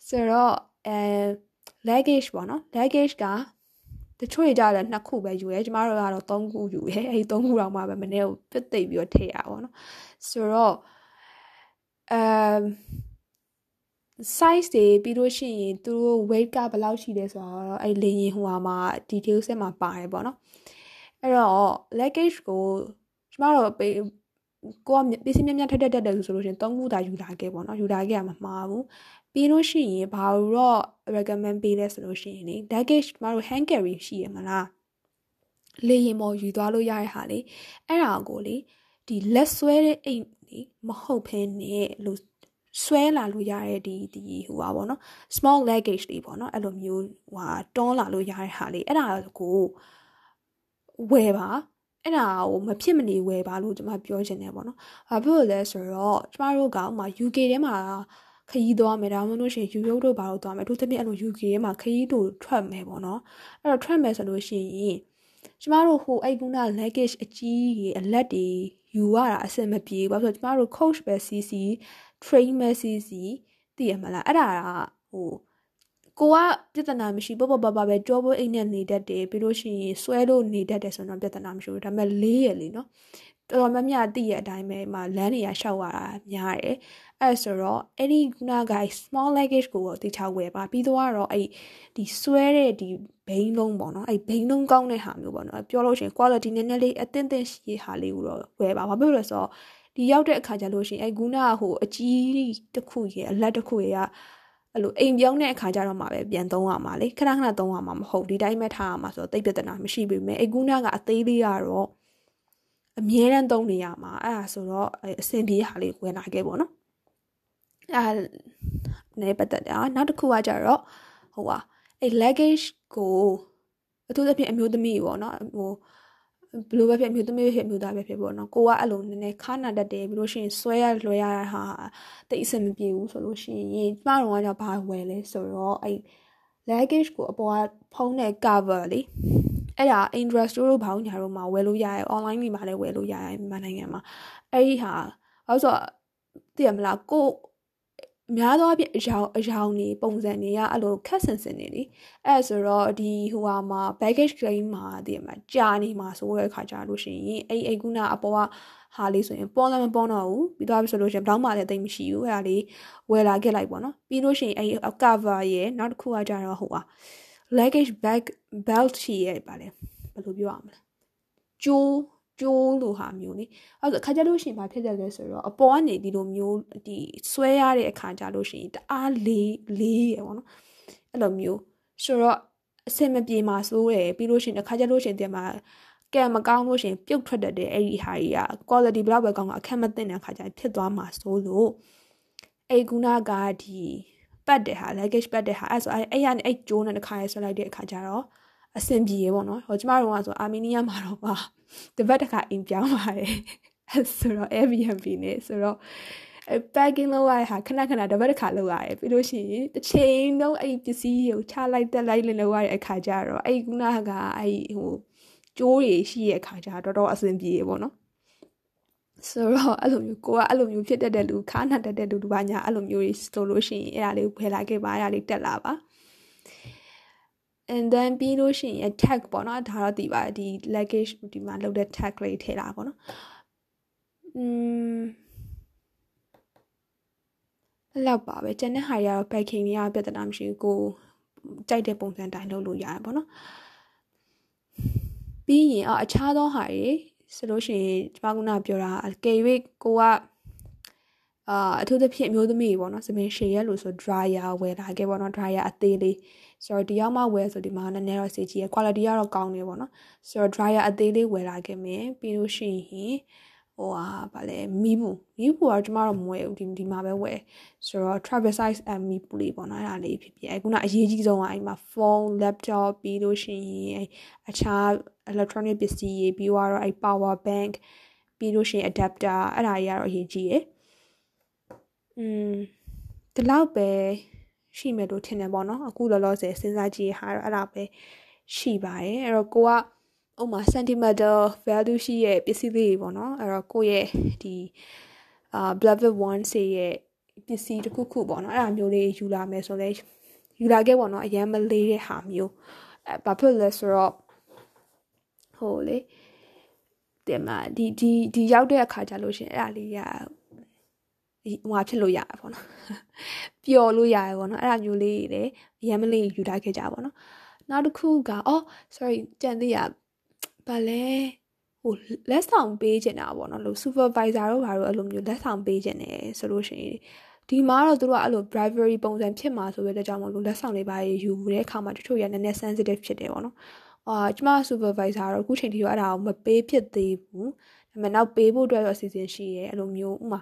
ဆိုတော့အဲ luggage ပေါ့နော် luggage ကတချို့ကြတယ်နှစ်ခုပဲယူရဲကျမတို့ကတော့သုံးခုယူရဲအဲဒီသုံးခုတော့မှပဲမနေ့ကပြတ်သိပ်ပြီးတော့ထည့်ရပါတော့ဆိုတော့အမ် size တွေပြီးလို့ရှိရင်သူတို့ weight ကဘယ်လောက်ရှိလဲဆိုတော့အဲ့လေရင်ဟိုဟာမှာ details ဆက်မှာပါတယ်ပေါ့နော်အဲ့တော့ luggage ကိုကျမတို့ပေးကိုကပစ္စည်းများများထက်ထက်တက်တယ်ဆိုလို့ရှိရင်၃ခုသာယူလာခဲ့ပေါ့နော်ယူလာခဲ့ရမှာမှားဘူးပြီးလို့ရှိရင်ဘာလို့တော့ recommend ပေးလဲဆိုလို့ရှိရင်လေ luggage ကျမတို့ hand carry ရှိရမလားလေရင်ပေါ်ယူသွားလို့ရတဲ့ဟာလေအဲ့ဒါကိုလေဒီလက်ဆွဲတဲ့အိမ်လေမဟုတ်ဖ ೇನೆ လို့ ဆွဲလာလို့ရတဲ့ဒီဒီဟိုပါပေါ့နော် small luggage လေးပေါ့နော်အဲ့လိုမျိုးဟိုတွန်းလာလို့ရတဲ့ဟာလေးအဲ့ဒါကိုဝယ်ပါအဲ့ဒါကိုမဖြစ်မနေဝယ်ပါလို့ကျွန်မပြောချင်တယ်ပေါ့နော်။ဘာဖြစ်လို့လဲဆိုတော့ကျမတို့ကဥမာ UK ထဲမှာခရီးသွားမယ်ဒါမှမဟုတ်ရှင်ယူရိုတို့ဘာလို့သွားမယ်အထူးသဖြင့်အဲ့လို UK ထဲမှာခရီးတို့ထွက်မယ်ပေါ့နော်။အဲ့တော့ထွက်မယ်ဆိုလို့ရှိရင်ကျမတို့ဟိုအဲ့ကုနာ luggage အကြီးကြီးအလက်တွေယူရတာအဆင်မပြေဘူး။ဘာဖြစ်လို့ကျမတို့ coach ပဲစီစီ train message သိရမလားအဲ့ဒါကဟိုကိုကပြဿနာမရှိပေါ့ပေါ့ပါပါပဲကြောဖို့အိမ်နဲ့နေတတ်တယ်ပြီးလို့ရှိရင်ဆွဲလို့နေတတ်တယ်ဆိုတော့ပြဿနာမရှိဘူးဒါပေမဲ့လေးရလေနော်တော်တော်များများသိရအတိုင်းပဲမှာလမ်းတွေကရှောက်ရတာများတယ်အဲ့ဆိုတော့အဲ့ဒီခုနက small luggage ကိုတော့တိချဝယ်ပါပြီးတော့တော့အဲ့ဒီဆွဲတဲ့ဒီဘိန်းလုံးပေါ့နော်အဲ့ဘိန်းလုံးကောင်းတဲ့ဟာမျိုးပေါ့နော်ပြောလို့ရှိရင် quality နည်းနည်းလေးအသင့်သင့်ရှိတဲ့ဟာလေးကိုတော့ဝယ်ပါဘာဖြစ်လို့လဲဆိုတော့ ဒီရောက်တဲ့အခါကျလို့ရှိရင်အဲဂူနာဟိုအကြီးတစ်ခုရဲ့အလက်တစ်ခုရဲ့အဲ့လိုအိမ်ပြောင်းတဲ့အခါကျတော့မှပဲပြန်သုံးရမှာလေခဏခဏသုံးရမှာမဟုတ်ဒီတိုင်းပဲထားရမှာဆိုတော့တိတ်ပြဿနာမရှိပေမဲ့အဲဂူနာကအသေးလေးရတော့အမြဲတမ်းသုံးနေရမှာအဲ့ဒါဆိုတော့အဆင်ပြေဟာလေးဝင်လာခဲ့ပေါ့နော်အဲ့နေပတ်သက်တာနောက်တစ်ခုကကြတော့ဟိုဟာအဲ့ luggage ကိုအထူးသဖြင့်အမျိုးသမီးပေါ့နော်ဟို ဘလို့ပဲဖြစ်မျိုးသမီးဖြစ်မျိုးသားပဲဖြစ်ပေါ့နော်ကိုကအဲ့လိုနည်းနည်းခါနာတတ်တယ်ပြီးလို့ရှိရင်ဆွဲရလွှဲရတာဟာတိတ်အဆင်မပြေဘူးဆိုလို့ရှိရင်ကျမတို့ကကြောင့်ဘာဝယ်လဲဆိုတော့အဲ့ luggage ကိုအပေါ်ကဖုံးတဲ့ cover လေအဲ့ဒါ Indra Store တို့ဘာလို့ညာတို့မှာဝယ်လို့ရတယ် online တွေမှာလည်းဝယ်လို့ရတယ်မြန်မာနိုင်ငံမှာအဲ့ဒီဟာအဲ့ဆိုသိရမလားကို များသောအားဖြင့်အယောင်အယောင်နေပုံစံတွေကအဲ့လိုခက်ဆင်ဆင်နေလေအဲ့ဆိုတော့ဒီဟိုဟာမှာ baggage claim မှာတည်မှာကြာနေမှာဆိုတဲ့အခါကျလို့ရှိရင်အဲ့အဲ့ကုနာအပေါ်ကဟာလေးဆိုရင်ပေါ်လည်းမပေါ်တော့ဘူးပြီးတော့ဆိုလို့ရှိရင်ဘလောက်မှလည်းတိတ်မရှိဘူးအဲ့ဒါလေးဝယ်လာခဲ့လိုက်ပေါ့နော်ပြီးလို့ရှိရင်အဲ့ cover ရဲ့နောက်တစ်ခုကကြတော့ဟိုဟာ luggage bag belt ရှိရဲ့ပါလေဘယ်လိုပြောရမလဲကျိုး ကျိုးလိုဟာမျိုးလေအဲ့ဒါခါကြလို့ရှိရင်ဘာဖြစ်တယ်လဲဆိုတော့အပေါ်ကနေဒီလိုမျိုးဒီဆွဲရတဲ့အခါကြလို့ရှိရင်တအားလေးလေးရပေါ့နော်အဲ့လိုမျိုးဆိုတော့အဆင်မပြေမှာစိုးတယ်ပြီးလို့ရှိရင်ခါကြလို့ရှိရင်တင်မှာကဲမကောင်းလို့ရှိရင်ပြုတ်ထွက်တတ်တဲ့အဲ့ဒီဟာကြီးက quality ဘယ်လောက်ပဲကောင်းကအခက်မသိတဲ့အခါကျဖြစ်သွားမှာစိုးလို့အဲ့ကုနာကဒီပတ်တဲ့ဟာ luggage ပတ်တဲ့ဟာအဲ့ဆိုအဲ့အဲ့ရအဲ့ကျိုးနဲ့တစ်ခါရဲဆွဲလိုက်တဲ့အခါကျတော့ အဆင်ပြေရေပေါ့နော်ဟိုကျမတို့ကဆိုအာမီနီးယားမှာတော့ပါတပတ်တစ်ခါအိမ်ပြောင်းပါတယ်အဲ့ဆိုတော့ Airbnb နဲ့ဆိုတော့အဲ packing လုပ်ရတဲ့ဟာခဏခဏတစ်ပတ်တစ်ခါလုပ်ရတယ်ပြီးလို့ရှိရင်တစ်ချိန်လုံးအဲ့ပစ္စည်းကိုချလိုက်တက်လိုက်လုပ်ရတဲ့အခါကျတော့အဲ့ခုနကအဲ့ဟိုကျိုးတွေရှိရဲ့အခါကျတော့တော်တော်အဆင်ပြေပေါ့နော်ဆိုတော့အဲ့လိုမျိုးကိုကအဲ့လိုမျိုးဖြစ်တတ်တဲ့လူခါနာတတ်တဲ့လူတို့ဘာညာအဲ့လိုမျိုးတွေဆိုလို့ရှိရင်အဲ့ဒါလေးဝယ်လာခဲ့ပါအဲ့ဒါလေးတက်လာပါ and then ပြီးလို့ရှိရင် tag ပေါ့နော်ဒါတော့ဒီပါဒီ luggage ဒီမှာလုပ်တဲ့ tag လေးထည့်လာပေါ့နော်อืมလောက်ပါပဲကျန်တဲ့ဟာတွေကတော့ packing တွေကပြဿနာမရှိဘူးကိုကြိုက်တဲ့ပုံစံတိုင်းလုပ်လို့ရတယ်ပေါ့နော်ပြီးရင်အခြားသောဟာတွေဆိုလို့ရှိရင်ကျမကပြောတာကေ၍ကိုက အာအထူးသဖြင့်အမျိုးသမီးပေါ့နော်စပင်ရှည်ရဲလို့ဆို dryer ဝယ်လာခဲ့ပေါ့နော် dryer အသေးလေးဆိုတော့ဒီရောက်မှဝယ်ဆိုဒီမှာနည်းနည်းတော့စေကြီးရ quality ကတော့ကောင်းနေပေါ့နော်ဆိုတော့ dryer အသေးလေးဝယ်လာခဲ့မယ်ပြီးလို့ရှိရင်ဟိုဟာဗာလဲမီးဘူးမီးဘူးကကျမတော့မဝယ်ဘူးဒီဒီမှာပဲဝယ်ဆိုတော့ travel size အမီးဘူးလေးပေါ့နော်အဲ့ဒါလေးဖြစ်ဖြစ်အဲ့ခုနအရေးကြီးဆုံးကအဲ့မှာ phone laptop ပြီးလို့ရှိရင်အခြား electronic ပစ္စည်းတွေပြီးတော့အဲ့ power bank ပြီးလို့ရှိရင် adapter အဲ့ဒါတွေကတော့အရေးကြီးရယ် อืมဒီလောက်ပဲရှိမယ်လို့ထင်တယ်ပေါ့နော်အခုလောလောဆယ်စဉ်းစားကြည့်ရတာအဲ့ဒါပဲရှိပါတယ်အဲ့တော့ကိုကဥမာ sentimental value ရှိရဲ့ပစ္စည်းလေးတွေပေါ့နော်အဲ့တော့ကိုရဲ့ဒီအာ beloved one စေရဲ့ပစ္စည်းတစ်ခုခုပေါ့နော်အဲ့ဒါမျိုးလေးယူလာမယ်ဆိုလဲယူလာခဲ့ပေါ့နော်အရန်မလေးတဲ့ဟာမျိုးအဲဘာဖြစ်လဲဆိုတော့ဟိုလေတင်မဒီဒီဒီရောက်တဲ့အခါကျလို့ရှင်အဲ့ဒါလေးက ဟိုဖြစ်လို့ရတာပေါ့နော်ပျော်လို့ရတယ်ပေါ့နော်အဲ့ဒါမျိုးလေးတွေလည်းအရန်မလေးယူထားခဲ့ကြပါပေါ့နော်နောက်တစ်ခုကအော် sorry ကြံသေးရဘာလဲဟိုလက်ဆောင်ပေးချင်တာပေါ့နော်လို့ supervisor တို့ဘာလို့အဲ့လိုမျိုးလက်ဆောင်ပေးချင်တယ်ဆိုလို့ရှိရင်ဒီမှာတော့သူတို့ကအဲ့လို bribery ပုံစံဖြစ်မှာဆိုတဲ့ကြောင့်မလို့လက်ဆောင်တွေပါယူတဲ့အခါမှာတချို့ရနည်းနည်း sensitive ဖြစ်တယ်ပေါ့နော်အာကျမ supervisor တော့အခုချိန်ထိတော့အဲ့ဒါကိုမပေးဖြစ်သေးဘူးဒါပေမဲ့နောက်ပေးဖို့အတွက်တော့အစီအစဉ်ရှိရဲအဲ့လိုမျိုးဥမာ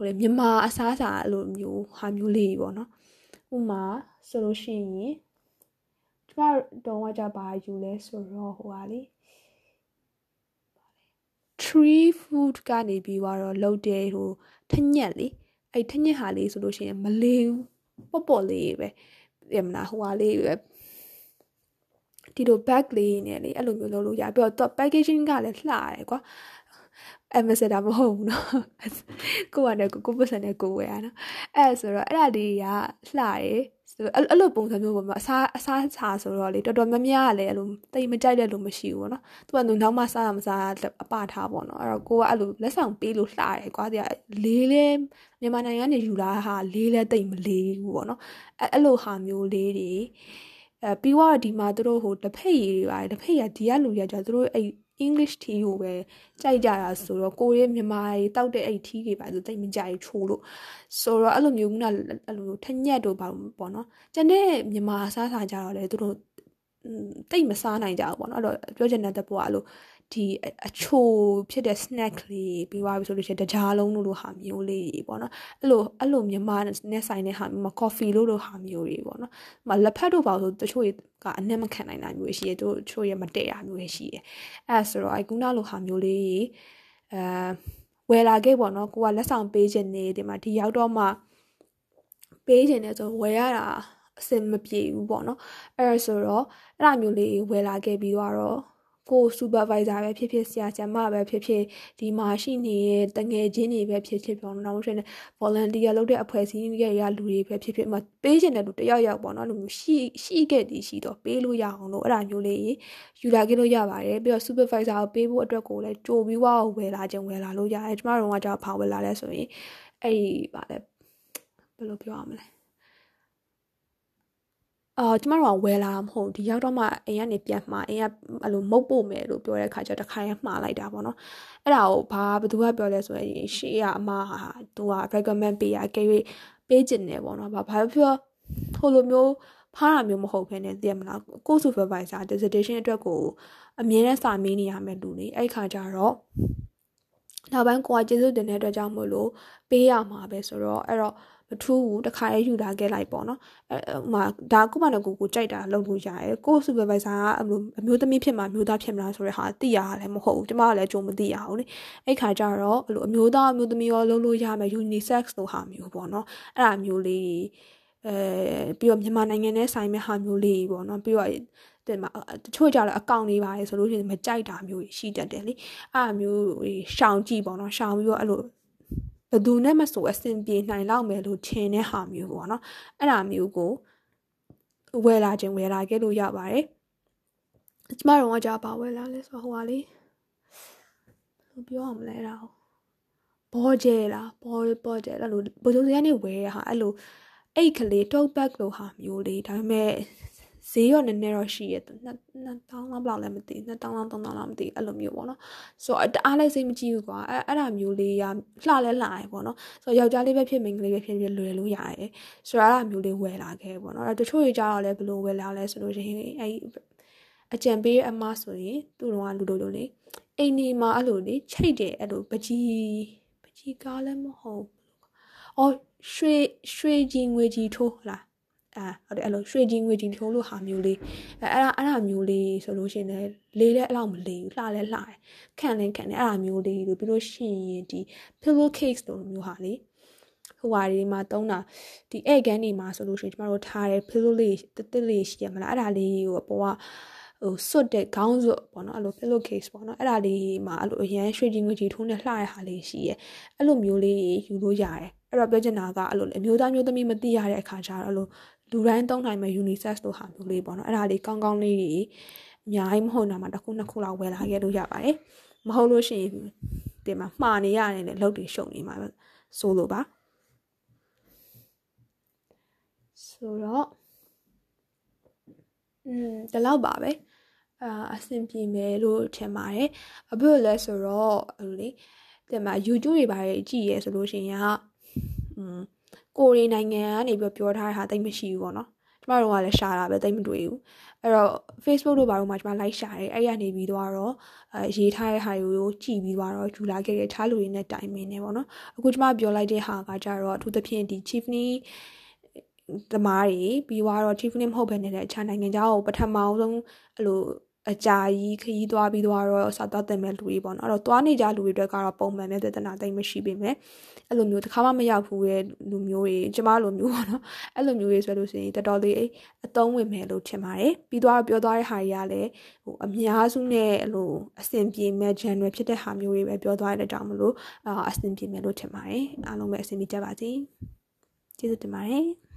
ဟိုလေမြန်မာအစားအစာအဲ့လိုမျိုးဟာမျိုးလေးပေါ့နော်ဥမာဆိုလို့ရှိရင်ကျမတော့ကကြပါယူလဲဆိုတော့ဟိုဟာလေ tree food ကနေပြီးတော့လှုပ်တဲ့ဟိုထညက်လေအဲ့ထညက်ဟာလေးဆိုလို့ရှိရင်မလေးဘူးပေါ့ပေါ့လေးပဲရမလားဟိုဟာလေးပဲဒီလို bag လေးနဲ့လေအဲ့လိုမျိုးလုပ်လို့ရပြီးတော့ packaging ကလည်းလှရတယ်ကွာ ambassador မဟုတ်ဘူးเนาะကိုကလည်းကိုကိုပတ်စံနဲ့ကိုဝယ်ရနော်အဲ့ဆိုတော့အဲ့ဒါလေးကလှတယ်အဲ့လိုပုံစံမျိုးပေါ့မှာအစားအစားချာဆိုတော့လေတော်တော်များများကလည်းအဲ့လိုတိတ်မကြိုက်တဲ့လူမရှိဘူးပေါ့နော်သူကသူနောက်မှစားတာမစားအပထားပေါ့နော်အဲ့တော့ကိုကအဲ့လိုလက်ဆောင်ပေးလို့လှတယ်ကွာတဲ့လေးလဲမြန်မာနိုင်ငံကနေယူလာဟာလေးလဲတိတ်မလေးဘူးပေါ့နော်အဲ့အဲ့လိုဟာမျိုးလေးတွေအဲပြီးတော့ဒီမှာသူတို့ဟိုတစ်ဖက်ရည်တွေပါတယ်တစ်ဖက်ရဒီကလူရကြသူတို့အဲ့ English tea ကိုပဲကြိုက်ကြတာဆိုတော့ကိုရဲ့မြန်မာတွေတောက်တဲ့အဲ့ tea တွေပါဆိုတိတ်မကြိုက်ချိုးလို့ဆိုတော့အဲ့လိုမျိုးကအဲ့လိုထညက်တို့ပါပေါ့နော်ကျန်တဲ့မြန်မာစားစားကြတော့လေသူတို့တိတ်မစားနိုင်ကြဘူးပေါ့နော်အဲ့တော့ပြောချင်တဲ့ဘောကအဲ့လို ဒီအချိုဖြစ်တဲ့ snack လေးပြီးသွားပြီဆိုလို့ရှိရင်တကြားလုံးလို့ဟာမျိုးလေးပေါ့နော်အဲ့လိုအဲ့လိုမြန်မာနဲ့ဆိုင်တဲ့ဟာမျိုးမှာ coffee လို့လို့ဟာမျိုးတွေပေါ့နော်မလက်ဖက်တို့ပါဆိုတချို့ကအနက်မခံနိုင်တာမျိုးရှိရတို့ချို့ရမတည့်တာမျိုးရှိရအဲ့ဆိုတော့အကုနာလိုဟာမျိုးလေးအဲဝယ်လာခဲ့ပေါ့နော်ကိုကလက်ဆောင်ပေးခြင်းနေဒီမှာဒီရောက်တော့မှပေးခြင်းနေဆိုဝယ်ရတာအဆင်မပြေဘူးပေါ့နော်အဲ့ဒါဆိုတော့အဲ့ဒါမျိုးလေးဝယ်လာခဲ့ပြီးတော့ ကို supervisor ပဲဖြစ်ဖြစ်ဆရာဆရာမပဲဖြစ်ဖြစ်ဒီမှာရှိနေတဲ့တငယ်ချင်းတွေပဲဖြစ်ဖြစ်ပေါ့နော်နောက်ဆုံး volunteer လုပ်တဲ့အဖွဲ့အစည်းရဲ့ရလူတွေပဲဖြစ်ဖြစ်မပေးချင်တဲ့လူတယောက်ယောက်ပေါ့နော်လူမျိုးရှိရှိခဲ့တည်ရှိတော့ပေးလို့ရအောင်လို့အဲ့ဒါမျိုးလေးယူလာခဲ့လို့ရပါတယ်ပြီးတော့ supervisor ကိုပေးဖို့အတွက်ကိုလည်းကြိုပြီးဝါဝယ်လာခြင်းဝယ်လာလို့ရတယ်ကျမတို့ကကြောက်ဖောင်ဝယ်လာလဲဆိုရင်အဲ့ဒီဗာလဲဘယ်လိုပြောရမလဲ အာကျမတို့ကဝယ်လာမဟုတ်ဒီရောက်တော့မှအိမ်ကနေပြန်မှာအိမ်ကအဲ့လိုမုတ်ပို့မယ်လို့ပြောတဲ့ခါကျတော့တခါရမှားလိုက်တာပေါ့နော်အဲ့ဒါကိုဘာဘသူကပြောလဲဆိုရင်ရှေ့ကအမဟာသူက recommend ပေးရကြွေပေးကျင်တယ်ပေါ့နော်ဘာဘာဖြစ်ဟိုလိုမျိုးဖားတာမျိုးမဟုတ်ဘဲနဲ့သိရမလားကို supervisor dissertation အတွက်ကိုအမြဲတမ်းစာမေးနေရမယ်လူနေအဲ့ခါကျတော့နောက်ပိုင်းကိုကကျေးဇူးတင်တဲ့အတွက်ကြောင့်မို့လို့ပေးရမှာပဲဆိုတော့အဲ့တော့ မထူးဘူးတခါရေးယူလာခဲ့လိုက်ပေါ့နော်အဲဟိုမှာဒါကိုမနဲ့ကိုကိုကြိုက်တာလုပ်လို့ရတယ်ကို supervisor ကအမျိုးအမျိုးသမီးဖြစ်မှာအမျိုးသားဖြစ်မလားဆိုတဲ့ဟာသိရတာလည်းမဟုတ်ဘူးကျမကလည်းကြုံမသိရဘူးလေအဲ့ခါကျတော့အဲ့လိုအမျိုးသားအမျိုးသမီးရောလုပ်လို့ရမယ် unisex လို့ဟာမျိုးပေါ့နော်အဲ့ဒါမျိုးလေးအဲပြီးတော့မြန်မာနိုင်ငံနဲ့ဆိုင်မဲ့ဟာမျိုးလေးပေါ့နော်ပြီးတော့တဲ့မှာတချို့ကြတော့အကောင့်လေးပါတယ်ဆိုလို့ရှိရင်မကြိုက်တာမျိုးရှိတတ်တယ်လေအဲ့အမျိုးရှောင်ကြည့်ပေါ့နော်ရှောင်ပြီးတော့အဲ့လို ဘယ်သူနဲ့မဆိုအဆင်ပြေနိုင်လောက်မယ်လို့ထင်တဲ့ဟာမျိုးပေါ့နော်အဲ့ဒါမျိုးကိုဝယ်လာခြင်းဝယ်လာခဲ့လို့ရပါတယ်ကျမတို့ကကြာပါဝယ်လာလဲဆိုဟိုဟာလေးဘယ်ပြောအောင်လဲအဲ့ဒါဘောကျဲလားဘောဘောကျဲအဲ့လိုဘိုးချုပ်စရနေဝယ်ရဟာအဲ့လိုအိတ်ကလေး tote bag လိုဟာမျိုးလေးဒါပေမဲ့ ဈေးရောနည်းနည်းတော့ရှိရဲ့2000လောက်လောက်လည်းမသိ2000လောက်3000လောက်မသိအဲ့လိုမျိုးပေါ့နော်ဆိုတော့တအားလည်းစိတ်မကြည့်ဘူးကွာအဲ့အဲ့ဒါမျိုးလေးရလှလဲလှရပေါ့နော်ဆိုတော့ယောက်ျားလေးပဲဖြစ်မိန်းကလေးပဲဖြစ်ဖြစ်လွယ်လို့ရတယ်ဆိုတော့အဲ့ဒါမျိုးလေးဝယ်လာခဲ့ပေါ့နော်အဲ့တချို့တွေကြတော့လည်းဘယ်လိုဝယ်လာလဲဆိုလို့ရှိရင်အဲ့အကြံပေးအမဆိုရင်သူ့တော်ကလူလိုလိုလေအိမ်နေမှာအဲ့လိုလေချိတ်တယ်အဲ့လိုပကြီးပကြီးကားလည်းမဟုတ်အော်ရွှေရွှေကြီးငွေကြီးထိုးလား အာဟုတ်တယ်အဲ့လိုရွှေကြီးငွေကြီးထိုးလို့ဟာမျိုးလေးအဲအဲ့ဒါအဲ့ဒါမျိုးလေးဆိုလို့ရှိရင်လည်းလေးလည်းအဲ့လောက်မလေးဘူးလှလည်းလှတယ်ခန့်လည်းခန့်တယ်အဲ့ဒါမျိုးလေးလို့ပြီးလို့ရှိရင်ဒီ pillow case လိုမျိုးဟာလေးဟိုဟာဒီမှာတုံးတာဒီဧကန်နေမှာဆိုလို့ရှိရင်ကျမတို့ထားတဲ့ pillow လေးတစ်တစ်လေးရှိရမလားအဲ့ဒါလေးကိုအပေါ်ကဟိုစွတ်တဲ့ခေါင်းစွတ်ပေါ့နော်အဲ့လို pillow case ပေါ့နော်အဲ့ဒါလေးမှာအဲ့လိုအရန်ရွှေကြီးငွေကြီးထိုးနဲ့လှရတဲ့ဟာလေးရှိရဲအဲ့လိုမျိုးလေးယူလို့ရတယ်အဲ့တော့ပြောချင်တာကအဲ့လိုအမျိုးသားမျိုးသမီးမသိရတဲ့အခါကျတော့အဲ့လို လူတိုင်းသုံးနိုင်မဲ့ unisex လို့ဟာမျိုးလေးပေါ့နော်အဲ့ဒါလေးကောင်းကောင်းလေးတွေအများကြီးမဟုတ်တာမှတစ်ခုနှစ်ခုလောက်ဝယ်လာခဲ့လို့ရပါတယ်မဟုတ်လို့ရှိရင်ဒီမှာမှားနေရတယ်လေလုပ်တွေရှုံနေမှာဆိုလို့ပါဆိုတော့อืมဒီလောက်ပါပဲအာအဆင်ပြေမယ်လို့ထင်ပါတယ်အဘို့လဲဆိုတော့ဟိုလေဒီမှာ YouTube တွေပါတယ်ကြည့်ရဲဆိုလို့ရှိရင်ကอืม ကိုရီနိုင်ငံကနေပြီးပြောထားတဲ့ဟာတိတ်မရှိဘူးပေါ့နော်ကျမတို့ကလည်းရှာတာပဲတိတ်မတွေ့ဘူးအဲ့တော့ Facebook တို့ဘာလို့မှကျမ like ရှာတယ်အဲ့ရနေပြီးတော့အဲရေးထားတဲ့ဟာကိုကြည့်ပြီးတော့ယူလာခဲ့တဲ့ထားလူတွေနဲ့တိုင်မင်းနေပေါ့နော်အခုကျမပြောလိုက်တဲ့ဟာကကြတော့အထူးသဖြင့်ဒီ Chiefney သမားတွေပြီးတော့ Chiefney မဟုတ်ဘဲနဲ့အခြားနိုင်ငံခြားကိုပထမဆုံးအဲ့လို အကြာကြီးခရီးသွားပြီးသွားတော့စာသွားတင်မဲ့လူတွေပေါ့နော်အဲ့တော့သွားနေကြလူတွေအတွက်ကတော့ပုံမှန်နဲ့ပြဿနာတိတ်မရှိပေမဲ့အဲ့လိုမျိုးတစ်ခါမှမရောက်ဘူးရဲ့လူမျိုးတွေကျမလိုမျိုးပေါ့နော်အဲ့လိုမျိုးတွေဆိုလို့ရှိရင်တော်တော်လေးအသုံးဝင်မယ်လို့ထင်ပါတယ်ပြီးသွားပြောသွားတဲ့ဟာတွေကလည်းဟိုအများစုနဲ့အဲ့လိုအဆင်ပြေမဲ့ general ဖြစ်တဲ့ဟာမျိုးတွေပဲပြောသွားတဲ့ကြောင့်မလို့အဆင်ပြေမယ်လို့ထင်ပါတယ်အားလုံးပဲအဆင်ပြေကြပါစေကျေးဇူးတင်ပါတယ်